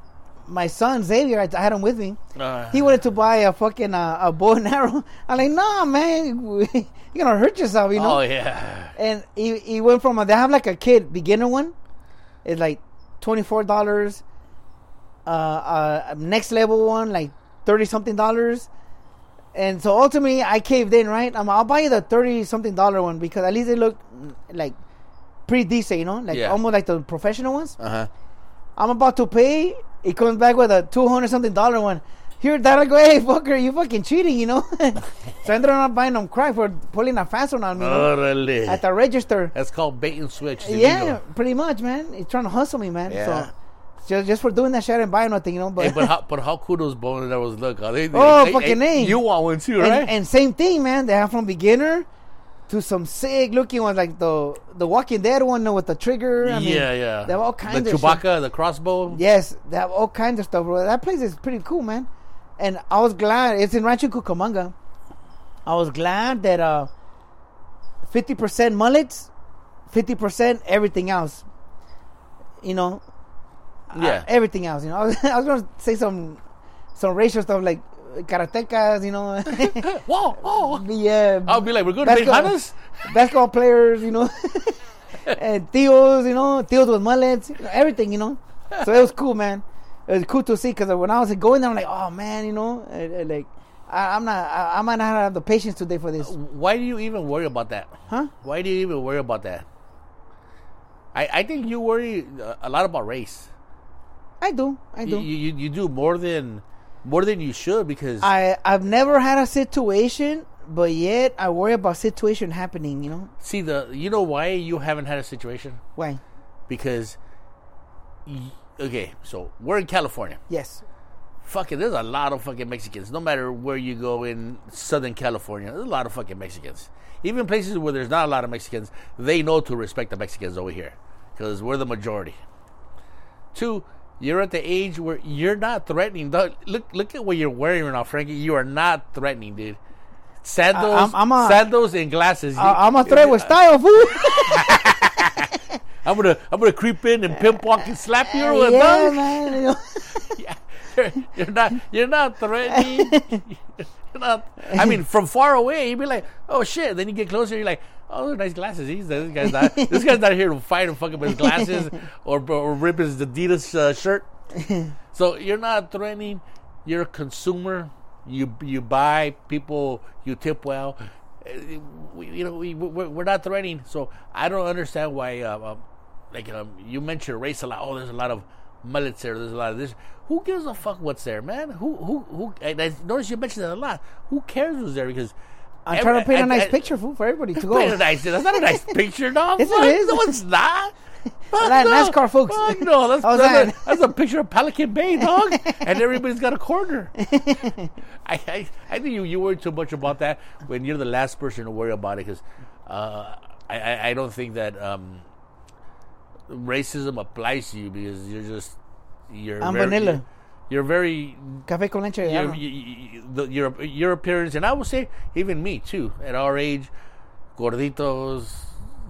my son Xavier, I, I had him with me. uh, He wanted to buy a fucking uh, a bow and arrow. I'm like, nah, man, you're gonna hurt yourself, you know. oh yeah, And he, he went from a, they have like a kid beginner one. It's like twenty four dollars. Uh, uh, next level one like thirty something dollars. And so ultimately, I caved in. Right, I'm, I'll buy you the thirty something dollar one because at least they look mm, like pretty decent. You know, like Yeah. almost like the professional ones. uh huh. I'm about to pay. He comes back with a two hundred something dollar one. Here, that I go, hey fucker, you fucking cheating, you know. so I ended up buying them crack for pulling a fast one on me you know, Orale. at the register. That's called bait and switch. Yeah, pretty much, man. He's trying to hustle me, man. Yeah. So just just for doing that shit, I didn't buy nothing, you know. But, Hey, but how but how cool those boners that was look? Are they, they- Oh, they- fucking hey, A. You want one too, and, right? and same thing, man. They have from beginner to some sick looking ones, like the the Walking Dead one with the trigger. I mean, yeah, yeah. They have all kinds the of Chewbacca, the crossbow. Yes, they have all kinds of stuff, bro. That place is pretty cool, man. And I was glad it's in Rancho Cucamonga. I was glad that uh, fifty percent mullets, fifty percent everything else. You know, uh, Yeah. everything else. You know, I was, I was gonna say some some racial stuff like karatecas. You know, Whoa, whoa. yeah, I'll be like, we're going to basketball, basketball players. You know, and tios. You know, tios with mullets. You know, everything. You know, so it was cool, man. It was cool to see because when I was going there, I'm like, oh man, you know, uh, uh, like I, I'm not, I, I might not have the patience today for this, Why do you even worry about that? huh? Why do you even worry about that? I, I think you worry uh, a lot about race. I do, I You, do. you, you do more than more than you should because I I've never had a situation, but yet I worry about situation happening. You know see the you know why you haven't had a situation why? because y- okay so we're in California Yes, fucking there's a lot of fucking Mexicans. No matter where you go in Southern California, there's a lot of fucking Mexicans. Even places where there's not a lot of Mexicans, they know to respect the Mexicans over here because we're the majority. Two, you're at the age where you're not threatening. Dog, Look, look at what you're wearing right now, Frankie. You are not threatening, dude. Sandals, I'm- I'm a- sandals, and glasses. I, I'm a threat with style, fool. I'm gonna, I'm gonna creep in and pimp walk and slap you yeah, man. Yeah. You're, not you're not threatening. you're not I mean from far away you'd be like, Oh shit, then you get closer, you're like, Oh those are nice glasses. He's this guy's not this guy's not here to fight and fuck up his glasses or or rip his Adidas uh, shirt. so you're not threatening, you're a consumer. You you buy people, you tip well. Uh, We, you know, we, we're, we're not threatening. So I don't understand why, uh, um, like um, you mentioned race a lot. Oh, there's a lot of mullets there. There's a lot of this. Who gives a fuck what's there, man? Who who who? And I noticed you mentioned that a lot. Who cares who's there? Because I'm every- trying to paint a I- nice I- picture fool, for everybody to Paint a go. nice. That's not a nice picture, dog. Yes, it is. No, it's not. Fuck That no. NASCAR folks. Fuck no, that's, that's, that? A, that's a picture of Pelican Bay, dog. and everybody's got a corner. I, I, I think you, you worry too much about that when you're the last person to worry about it because uh, I, I, I don't think that um, racism applies to you because you're just you're I'm very, vanilla. You're very Café con leche. I your, you- the, your your appearance, and I would say even me too. At our age, gorditos,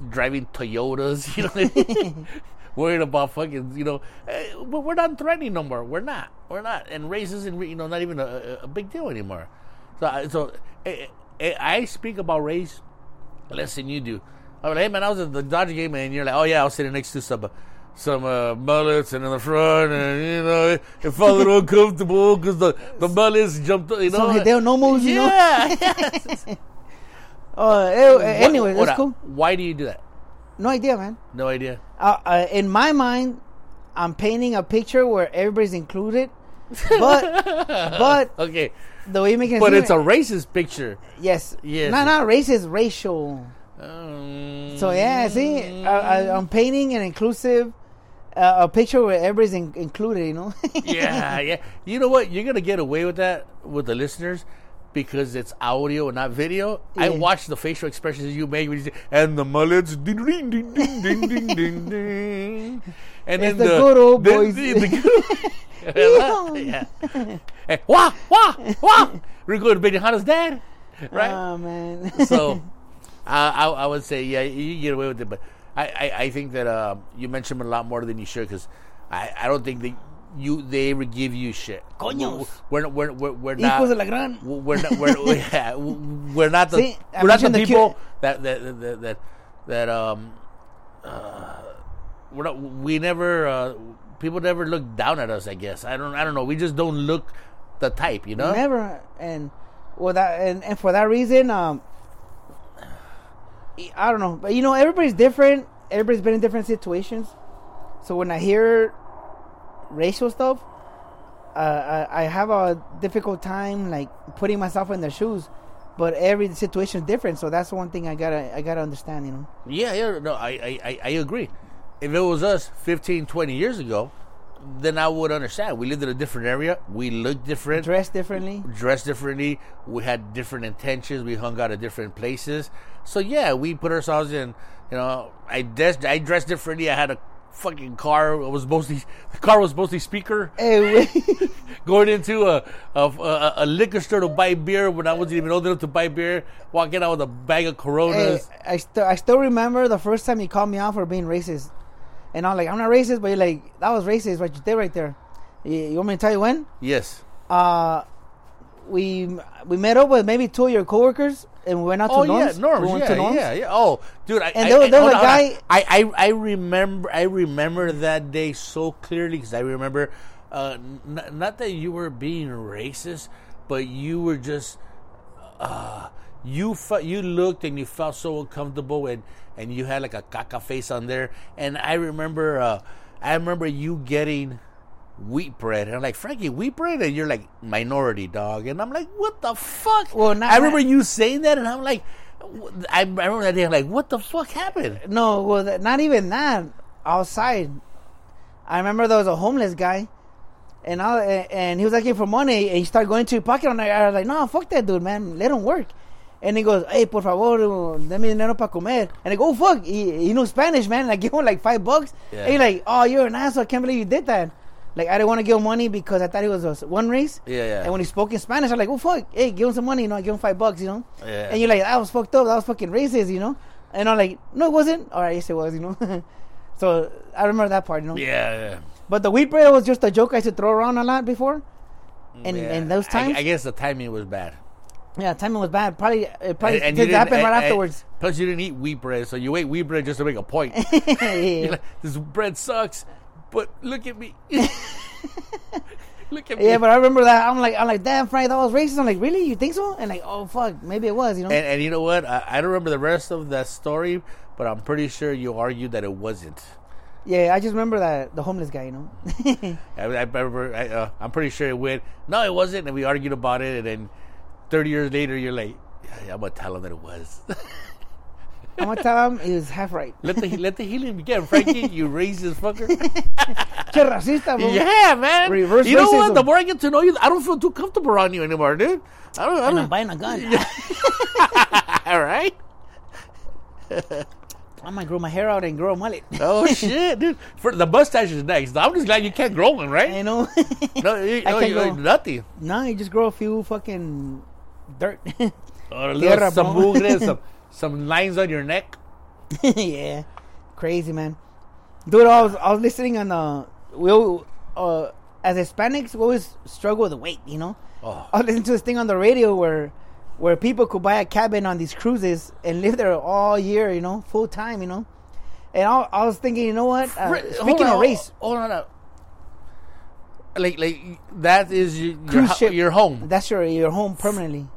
driving Toyotas, you know, what I mean? worried about fucking, you know, eh, but we're not threatening no more. We're not. We're not. And race isn't, you know, not even a, a- big deal anymore. So, so eh, eh, I speak about race less than you do. I'm like, hey man, I was at the Dodger game, and you're like, oh yeah, I was sitting next to some. Uh, some uh, mullets and in the front, and you know, it, felt a little uncomfortable because the, the mullets jumped, you know. Some Hideo Nomos, you know? yeah, yes. Uh, eh, What- anyway, hold that's cool. Why do you do that? No idea, man. No idea. Uh, uh, in my mind, I'm painting a picture where everybody's included, but but Okay, the way you make it, but it's a racist picture. yes, Yes. not not racist, racial. Um, So yeah, see, I, I, I'm painting an inclusive, uh, a picture where everybody's in, included. You know. yeah, yeah. You know what? You're gonna get away with that with the listeners because it's audio and not video. I Yeah. watch the facial expressions you make when you say, and the mullets, ding, ding, ding, ding, ding, ding, ding, ding. and It's then the good old then boys. the- the good- yeah. Hey, wah, wah, wah. We're going to Benihana's dad, right? Oh man. so I, I would say yeah you get away with it but i, I, I think that uh, you mention them a lot more than you should because I, I don't think that you they ever give you shit Coños. we're, we're, we're, we're not Hijos de la gran. we're not we're, yeah, we're not the See, we're not the the people cu- that that that that, that um uh, we're not we never uh, people never look down at us I guess I don't I don't know we just don't look the type you know Never. And well, that and, and for that reason, um, I don't know, but you know, everybody's different. Everybody's been in different situations. So when I hear racial stuff, uh, I, I have a difficult time like putting myself in their shoes. But every situation is different, so that's one thing I gotta I gotta understand. You know, Yeah, yeah, no, I, I, I- I agree. If it was us 15, 20 years ago, then I would understand. We lived in a different area. We looked different, dress differently. dressed differently. We had different intentions. We hung out at different places. So yeah, we put ourselves in. You know, I dressed, I dressed differently. I had a fucking car. It was mostly the car was mostly speaker. Hey, Going into a, a a a liquor store to buy beer when I wasn't even old enough to buy beer. Walking out with a bag of Hey, Coronas. I still I still remember the first time he called me out for being racist, and I'm like I'm not racist, but you're like that was racist what you did right there. You, you want me to tell you when? yes. Uh, we we met up with maybe two of your coworkers, and we went out to Oh norms. yeah, norms. We went yeah, yeah, yeah. Oh, dude, I, And I, there was- I- there was a on. guy- I, I, I remember, I remember that day so clearly because I remember, uh, n- not that you were being racist, but you were just, uh, you felt, you looked and you felt so uncomfortable and and you had like a caca face on there, and I remember, uh, I remember you getting wheat bread. And I'm like, Frankie, wheat bread? And you're like, minority dog. And I'm like, what the fuck? Well, not- I remember you saying that, and I'm like, I, I remember that day. I'm like, what the fuck happened? No, well, th- not even that. Outside, I remember there was a homeless guy, and I and he was asking for money, and he started going to your pocket. And I, I was like, no, fuck that dude, man. Let him work. And he goes, hey, por favor, uh, dame dinero para comer. And I go, oh, fuck, he, he knew Spanish, man. And I give him like five bucks. Yeah. And he's like, oh, you're an asshole. I can't believe you did that. Like, I didn't want to give him money because I thought he was a, one race. Yeah, yeah. And when he spoke in Spanish, I'm like, oh, fuck, hey, give him some money. You know, I give him five bucks, you know. Yeah. And you're like, that was fucked up. That was fucking racist, you know. And I'm like, no, it wasn't. All right, yes, it was, you know. so I remember that part, you know. Yeah, yeah. But the wheat bread was just a joke I used to throw around a lot before. And yeah. and those I- times, I, guess the timing was bad. Yeah, timing was bad. Probably it probably And- and did happen right and- and- afterwards. Plus, you didn't eat wheat bread, so you ate wheat bread just to make a point. Like, this bread sucks, but look at me. look at me. Yeah, but I remember that. I'm like, I'm like, damn, Frank, that was racist. I'm like, really? You think so? And like, oh fuck, maybe it was, you know. And, and you know what? I, I don't remember the rest of that story, but I'm pretty sure you argued that it wasn't. Yeah, I just remember that the homeless guy, you know. I, I remember. I, uh, I'm pretty sure it went. No, it wasn't, and we argued about it. And then 30 years later, you're like, yeah, I'm gonna tell him that it was. I'm gonna tell him he was half right. let the let the healing begin, Frankie. You racist fucker. Che racista, bro. yeah, man. Reverse you know what? The more I get to know you, I don't feel too comfortable around you anymore, dude. I don't. I And don't I'm buying a gun. All right. I might grow my hair out and grow a mullet. Oh shit, dude! For the mustache is next. I'm just glad you can't grow one, right? you know. No, you, I no, can't you, grow. nothing. no, you just grow a few fucking dirt. Or a little, some mugre, some some lines on your neck. yeah, crazy man, dude. I was I was listening on uh we uh as Hispanics we always struggle with weight, you know. Oh. I was listening to this thing on the radio where where people could buy a cabin on these cruises and live there all year, you know, full time, you know. And I, I was thinking, you know what? Uh, hold speaking on, of race, hold on. Up. Like like that is your your, ho- your home That's your your home permanently.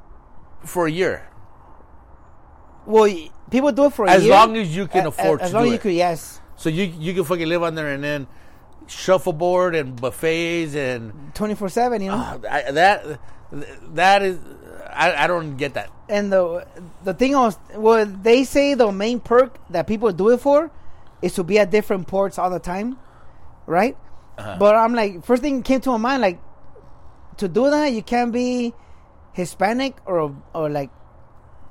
For a year, Well, people do it for a as year. long as you can A- afford as to long do as you it. could, yes. So you you can fucking live on there and then shuffleboard and buffets and Twenty four seven, you know. uh, I, that that is I, I don't get that. and the the thing was, well, they say the main perk that people do it for is to be at different ports all the time, right? Uh-huh. But I'm like, first thing came to my mind, like, to do that, you can't be Hispanic or or like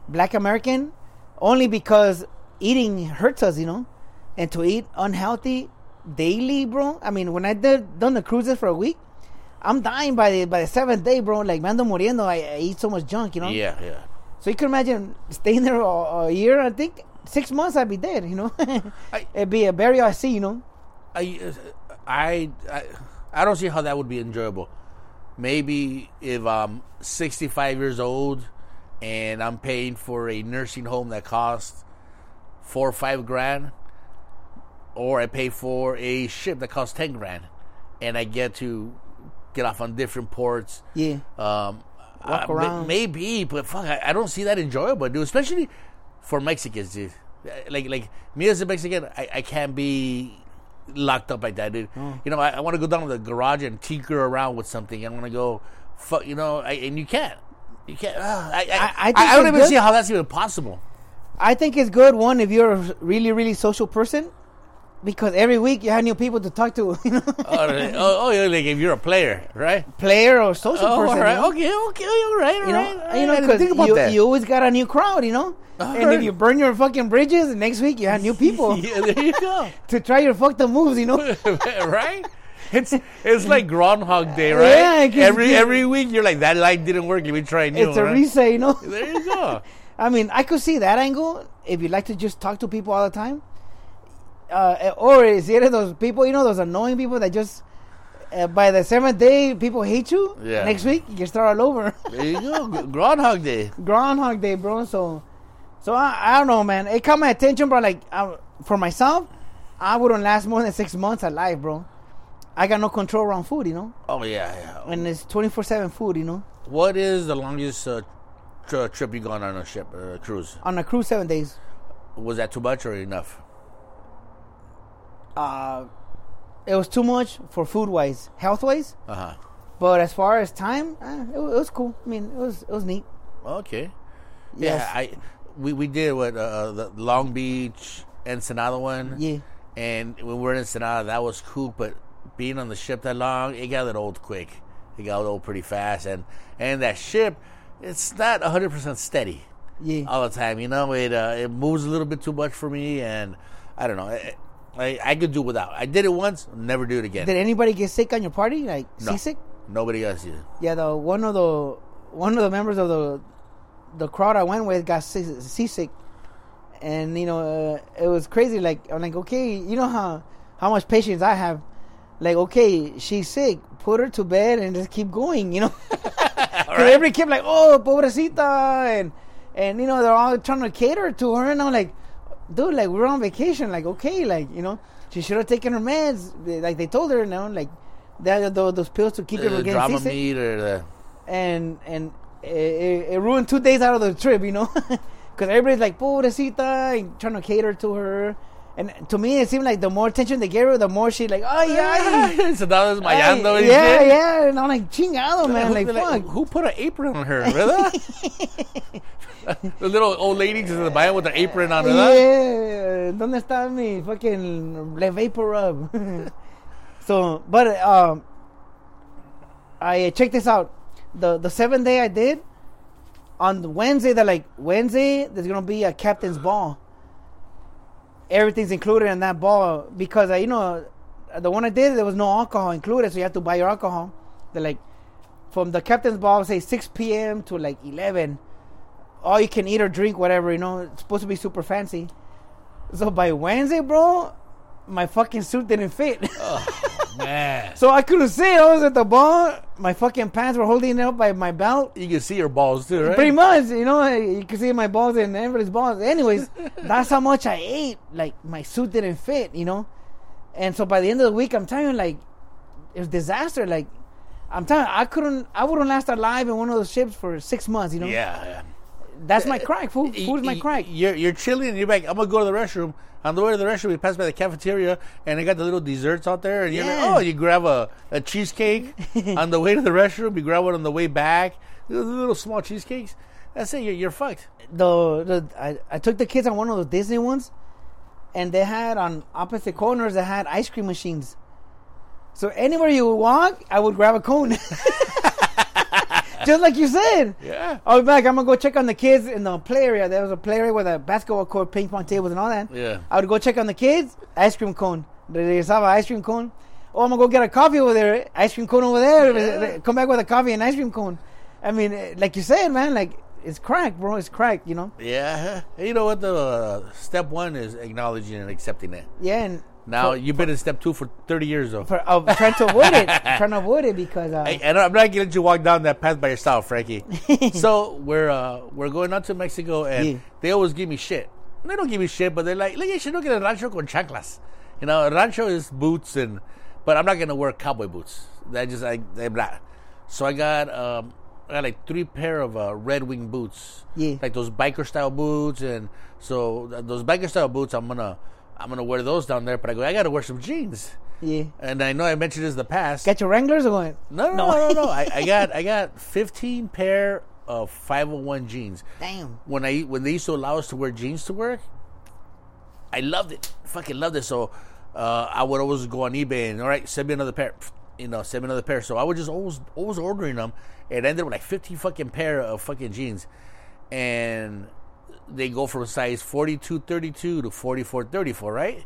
Black American, only because eating hurts us, you know, and to eat unhealthy daily, bro. I mean, when I did done the cruises for a week. I'm dying by the by the seventh day, bro. Like, me ando muriendo. I, I eat so much junk, you know. Yeah, yeah. So you can imagine staying there a, a year. I think six months I'd be dead. You know, I- it'd be a burial at sea. You know, I, I, I, I don't see how that would be enjoyable. Maybe if I'm 65 years old and I'm paying for a nursing home that costs four or five grand, or I pay for a ship that costs 10 grand, and I get to get off on different ports. yeah. Um, Walk ma- around. maybe, but fuck, I, I don't see that enjoyable, dude. Especially for Mexicans, dude. Like, like me as a Mexican, I, I can't be locked up like that, dude. Oh. You know, I, I want to go down to the garage and tinker around with something. I want to go, fuck, you know, I, and you can't. You can't. Uh, I, I, I- I don't even good. see how that's even possible. I think it's good one if you're a really really social person, because every week you have new people to talk to. You know, oh, really? oh, oh, like if you're a player, right? player or social Oh, person. all right. you know? Okay, okay, all right, all You right. know, all you know, because you, you always got a new crowd. You know, and Alright. if you burn your fucking bridges, the next week you have new people yeah, there you go. to try your fucked up moves. You know, right? It's it's like Groundhog Day, right? Yeah, every every week you're like that line didn't work. Let me try new. it's a right? reset. You know. There you go. I mean, I could see that angle if you like to just talk to people all the time. Uh, or is it those people, you know, those annoying people that just uh, by the seventh day people hate you. Yeah. Next week you start all over. There you go. Groundhog Day. Groundhog Day, bro. So, so I, I don't know, man. It caught my attention, bro. Like I, for myself, I wouldn't last more than six months alive, bro. I got no control around food, you know, Oh yeah, yeah. and it's twenty four seven food, you know. What is the longest uh, tr- trip you gone on a ship uh, cruise? On a cruise, seven days. Was that too much or enough? Uh, it was too much for food wise, health wise. Uh huh. But as far as time, eh, it, it was cool. I mean, it was it was neat. Okay. Yes. Yeah, I we we did what uh, the Long Beach Ensenada one. Yeah. And when we were in Ensenada, that was cool. But being on the ship that long, it got old quick. It got old pretty fast, and and that ship, it's not hundred percent steady Yeah. all the time. You know, it uh, it moves a little bit too much for me, and I don't know. I, I, I could do without. I did it once, never do it again. Did anybody get sick on your party? Like No. seasick? Nobody else did. Yeah, the one of the one of the members of the the crowd I went with got sea- seasick, and you know uh, it was crazy. Like I'm like, okay, you know how how much patience I have. Like, okay, she's sick. Put her to bed and just keep going. You know, because everybody kept like, oh, pobrecita, and and you know they're all trying to cater to her, and I'm like, dude, like we're on vacation. Like, okay, like you know, she should have taken her meds. Like they told her, you know, like. That, those, those pills to keep her from getting seasick or the and and it, it, ruined two days out of the trip, you know, because everybody's like pobrecita and trying to cater to her, And to me, it seemed like the more attention they gave her, the more she like, oh yeah, so now it's mayando and yeah, shit. yeah. And I'm like, chingado, man. Who- Like, fuck. who put an apron on her, brother? the little old lady just in the baño with the apron on, ¿verdad? Yeah, ¿dónde está mi fucking le vapor rub? so, but um, I check this out. The the seventh day I did on Wednesday. They're like Wednesday. There's gonna be a captain's ball. Everything's included in that ball because uh, you know the one I did there was no alcohol included, so you have to buy your alcohol. They're like from the captain's ball, say 6 p.m. to like 11 all you can eat or drink, whatever, you know, it's supposed to be super fancy. So by Wednesday, bro, my fucking suit didn't fit. Oh, man. so I couldn't see. I was at the bar. My fucking pants were holding it up by my belt. You can see your balls too, right? Pretty much, you know, you can see my balls and everybody's balls. Anyways, that's how much I ate. Like, my suit didn't fit, you know? And so by the end of the week, I'm telling you, like, it was disaster. Like, I'm telling you, I couldn't, I wouldn't last alive in one of those ships for six months, you know? Yeah, yeah. That's my crack. Food, food's my crack. You're you're chilling and you're like, I'm gonna go to the restroom. On the way to the restroom, we pass by the cafeteria and they got the little desserts out there. And you're Yeah. like, oh, you grab a, a cheesecake on the way to the restroom. You grab one on the way back. Little, little small cheesecakes. That's it. You're, you're fucked. the, the I, I took the kids on one of those Disney ones, and they had on opposite corners they had ice cream machines. So anywhere you would walk, I would grab a cone, just like you said. Yeah. I'll be back. I'm gonna go check on the kids in the play area. There was a play area with a basketball court, ping pong tables, and all that. Yeah. I would go check on the kids. Ice cream cone. Regresaba ice cream cone. Oh, I'm gonna go get a coffee over there. Ice cream cone over there. Yeah. Come back with a coffee and ice cream cone. I mean, eh, like you said, man, like it's crack, bro. It's crack, you know. Yeah. You know what? The uh, step one is acknowledging and accepting it. Yeah, and Now for, you've been in step two for 30 years though. for uh, trying to avoid it, trying to avoid it because uh, and I'm not gonna let you walk down that path by yourself, Frankie. so we're uh, we're going out to Mexico, and Yeah. they always give me shit. They don't give me shit, but they're like, "Look, you should look at a rancho con chanclas." You know, a rancho is boots, and but I'm not gonna wear cowboy boots. That just like I'm not. So I got um, I got like three pair of uh, Red Wing boots, Yeah. like those biker style boots, and so th- those biker style boots, I'm gonna I'm gonna wear those down there. But I go, I gotta wear some jeans. yeah. And I know I mentioned this in the past. Got your Wranglers or going? No, no, no, no, no. I, I got I got 15 pair of 501 jeans. Damn. When I when they used to allow us to wear jeans to work, I loved it. Fucking loved it. So uh, I would always go on eBay and all right, send me another pair. You know, send me another pair. So I would just always always ordering them. It ended with like 50 fucking pair of fucking jeans, and they go from size 42, 32 to 44, 34, right?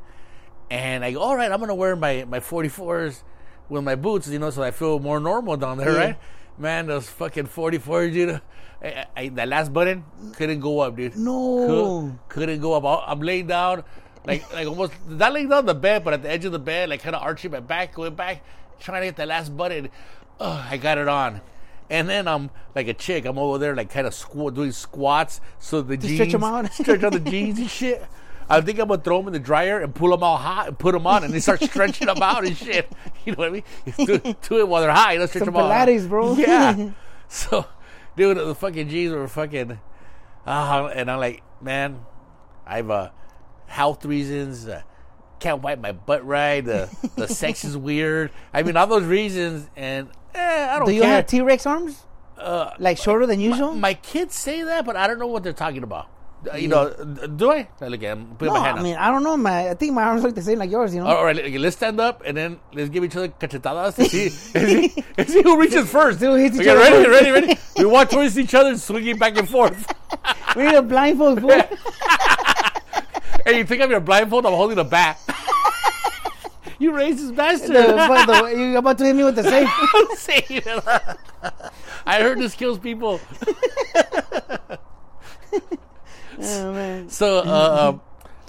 And I go, all right, I'm gonna wear my my 44s with my boots, you know, so I feel more normal down there, Yeah. right? Man, those fucking 44s, you know, I, I, that last button couldn't go up, dude. No. Could, couldn't go up. I'm laying down, like like almost not laying down the bed, but at the edge of the bed, like kind of arching my back, going back, trying to get the last button. Oh, I got it on. And then I'm like a chick. I'm over there, like kind of squ- doing squats, so the jeans stretch them out? stretch out the jeans and shit. I think I'm gonna throw them in the dryer and pull them all hot and put them on, and they start stretching them out and shit. You know what I mean? Do, do it while they're hot. You know, stretch Some them all. out. Pilates, bro. Yeah. so, dude, the fucking jeans were fucking. Uh, and I'm like, man, I've uh, health reasons. Uh, can't wipe my butt right. The the sex is weird. I mean, all those reasons, and eh, I don't Do you care. have T Rex arms? uh, Like shorter than usual? my kids say that, but I don't know what they're talking about. Uh, You know, do I? Look at him. Put no, my hand I up. mean I don't know. My I think my arms look the same like yours. You know. all right, let's stand up and then let's give each other cachetadas and see, and see, see who reaches first. Who hits each okay, other ready, first. ready, ready. ready. We walk towards each other, swinging back and forth. we need a blindfold. and you pick up your blindfold. I'm holding a bat. You racist bastard. the, but the, you about to hit me with the same. I heard this kills people. oh, man. So, uh, um,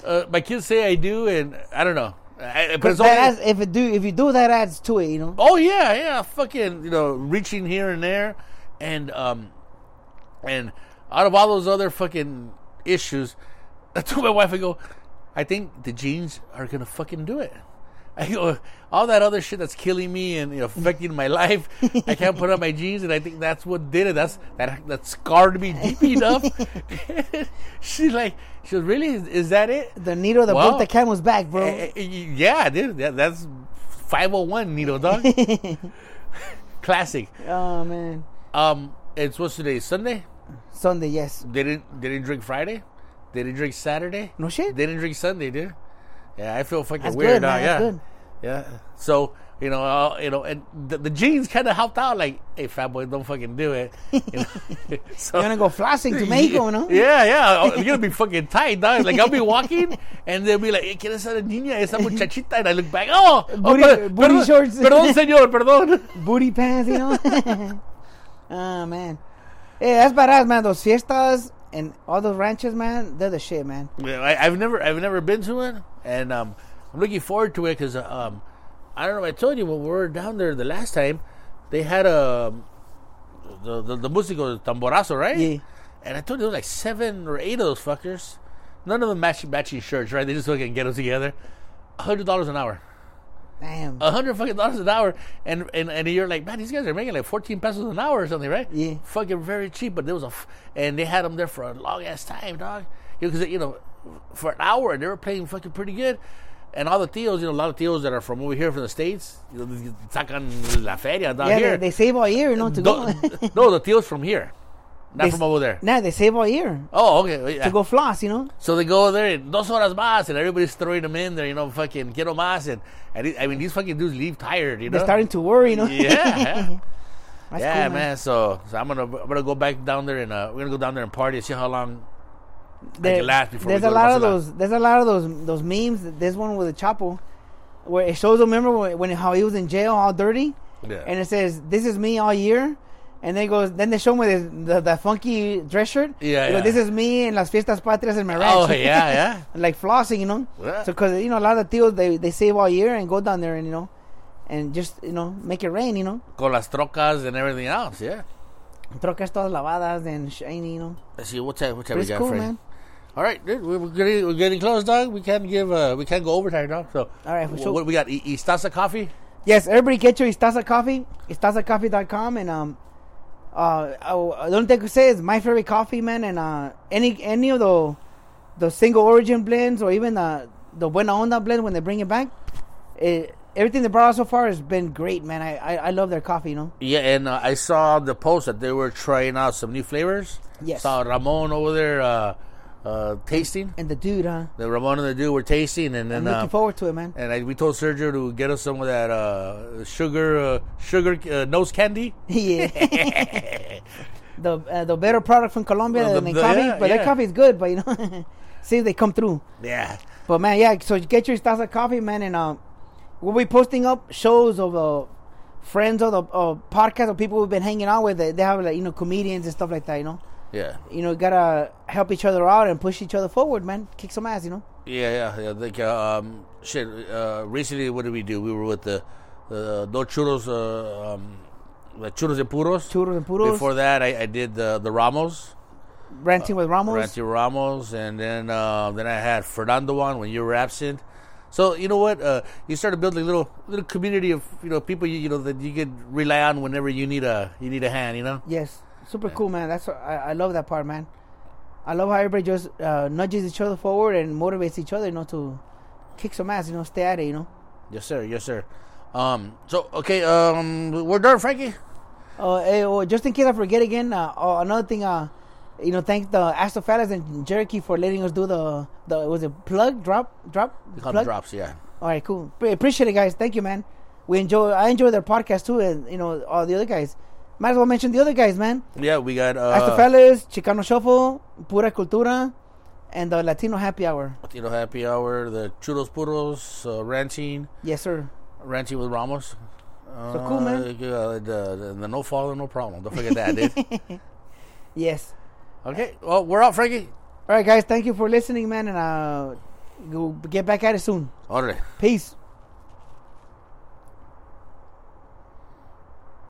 uh, my kids say I do, and I don't know. I, but But it's only, adds, if it do if you do that adds to it, you know. Oh yeah, yeah, fucking, you know, reaching here and there, and um, and out of all those other fucking issues, I told my wife, I go, I think the genes are gonna fucking do it. I all that other shit that's killing me and you know, affecting my life. I can't put on my jeans, and I think that's what did it. That's that that scarred me deep enough. She's like, she was really, is, is that it? The needle that Wow. broke the camel's back, bro. Eh, yeah, dude, that, that's 501 needle dog. Classic. oh man, Um, it's what's today? Sunday. Sunday, yes. They didn't. They didn't drink Friday. They didn't drink Saturday. No shit. They didn't drink Sunday, dude. Yeah, I feel fucking That's weird good, now. man. Yeah, That's good. yeah. So you know, uh, you know, and the, the jeans kind of helped out. Like, hey, fat boy, don't fucking do it. You know? so, You're gonna go flossing to Mexico, no? Yeah, yeah. Oh, You're gonna be fucking tight, dog. Like I'll be walking, and they'll be like, "Hey, ¿Quién es esa niña, esa muchachita?" And I look back, "Oh, oh, Booty- per- booty perdón, shorts. Perdón, señor, perdón." Booty pants, you know. oh man, hey, that's badass, man. Those fiestas and all those ranches, man, they're the shit, man. Yeah, I, I've never, I've never been to it, and um, I'm looking forward to it because um, I don't know. if I told you when we were down there the last time, they had a the the, the musico tamborazo, right? Yeah. And I told you there was like seven or eight of those fuckers. None of them matching matching shirts, right? They just fucking get them together. hundred dollars an hour. Damn. A hundred fucking dollars an hour, and, and and you're like, man, these guys are making like fourteen pesos an hour or something, right? Yeah. fucking very cheap. But there was a, f- and they had them there for a long ass time, dog. Because you know, for an hour, and they were playing fucking pretty good. And all the tios, you know, a lot of tios that are from over here from the states, you know, they sacan la feria down yeah, here. they, they save all year, you know, to no, go. no, the tios from here, not They from over there. nah, they save all year Oh, okay. yeah. to go floss, you know. So they go there, and dos horas más, and everybody's throwing them in there, you know, fucking quiero más, and, and I mean, these fucking dudes leave tired, you know. They're starting to worry, you know. Yeah. Yeah, cool, man. So, so I'm gonna I'm gonna go back down there and uh, we're gonna go down there and party and see how long. There- can last before there's a lot of those. There's a lot of those those memes. There's one with the Chapo, where it shows. him, Remember when, when how he was in jail, all dirty, Yeah. and it says, "This is me all year." And then goes. Then they show him with his, the, the funky dress shirt. Yeah, goes, yeah. This is me in las fiestas patrias in my ranch. oh yeah, yeah. like flossing, you know. Yeah. So because you know a lot of tios they they save all year and go down there and you know, and just you know make it rain, you know. Con las trocas and everything else. Yeah. Trocas todas lavadas and shiny, you know. Let's see what time. What time But we got, cool, Frank? man. All right, dude, we're, getting we're getting close, dog. We can't give uh we can't go overtime, dog. So All right, sure. what we got? E- Istasa coffee. Yes, everybody get your Istaza coffee, istazacoffee.com, and um, uh, I, the only thing I could say is my favorite coffee, man, and uh, any any of the the single origin blends or even the the Buena Onda blend when they bring it back, it, everything they brought out so far has been great, man. I I, I love their coffee, you know. Yeah, and uh, I saw the post that they were trying out some new flavors. Yes. Saw Ramon over there uh, uh, tasting. And the dude, huh? The Ramon and the dude were tasting, and then I'm looking uh, forward to it, man. and I, we told Sergio to get us some of that uh, sugar uh, sugar uh, nose candy. yeah. the uh, the better product from Colombia The- than the- coffee, yeah, but their yeah. coffee is good, but you know, see if they come through. Yeah, But man, yeah. So get your Stasa coffee, man, and uh, we'll be posting up shows of uh, friends of the uh, podcast of people we've been hanging out with. They have like you know comedians and stuff like that. You know, yeah, you know, gotta help each other out and push each other forward, man. Kick some ass, you know. yeah, yeah. yeah. Like, uh, um, shit. Uh, recently, what did we do? We were with the the dos churros, uh, um, the churros de puros. Churros and puros. Before that, I, I did the the Ramos, ranting with Ramos. Ranty Ramos, and then uh, then I had Fernando on when you were absent. So you know what? Uh, you started building a little little community of you know people you, you know that you could rely on whenever you need a you need a hand. You know. Yes, super cool, man. That's I, I love that part, man. I love how everybody just uh, nudges each other forward and motivates each other, you know, to kick some ass, you know, stay at it, you know. Yes, sir. Yes, sir. Um. So okay. Um. We're done, Frankie. Uh, hey, well, just in case I forget again, uh, oh, another thing, uh, you know, thank the Astrofellas and Jerky for letting us do the the was it plug drop drop plug? drops. Yeah. All right, cool. Pre- appreciate it, guys. Thank you, man. We enjoy. I enjoy their podcast too, and you know all the other guys. Might as well mention the other guys, man. Yeah. We got uh, Astrofellas, Chicano Shuffle, Pura Cultura, and the Latino Happy Hour. Latino Happy Hour, the Churros Puros, uh, ranching, Yes, sir. ranting with Ramos. Uh, So cool, man. Uh, the, the, the no father, no problem. Don't forget that, dude. Yes. okay. Well, we're out, Frankie. All right, guys. Thank you for listening, man, and uh, go get back at it soon. All right. Peace.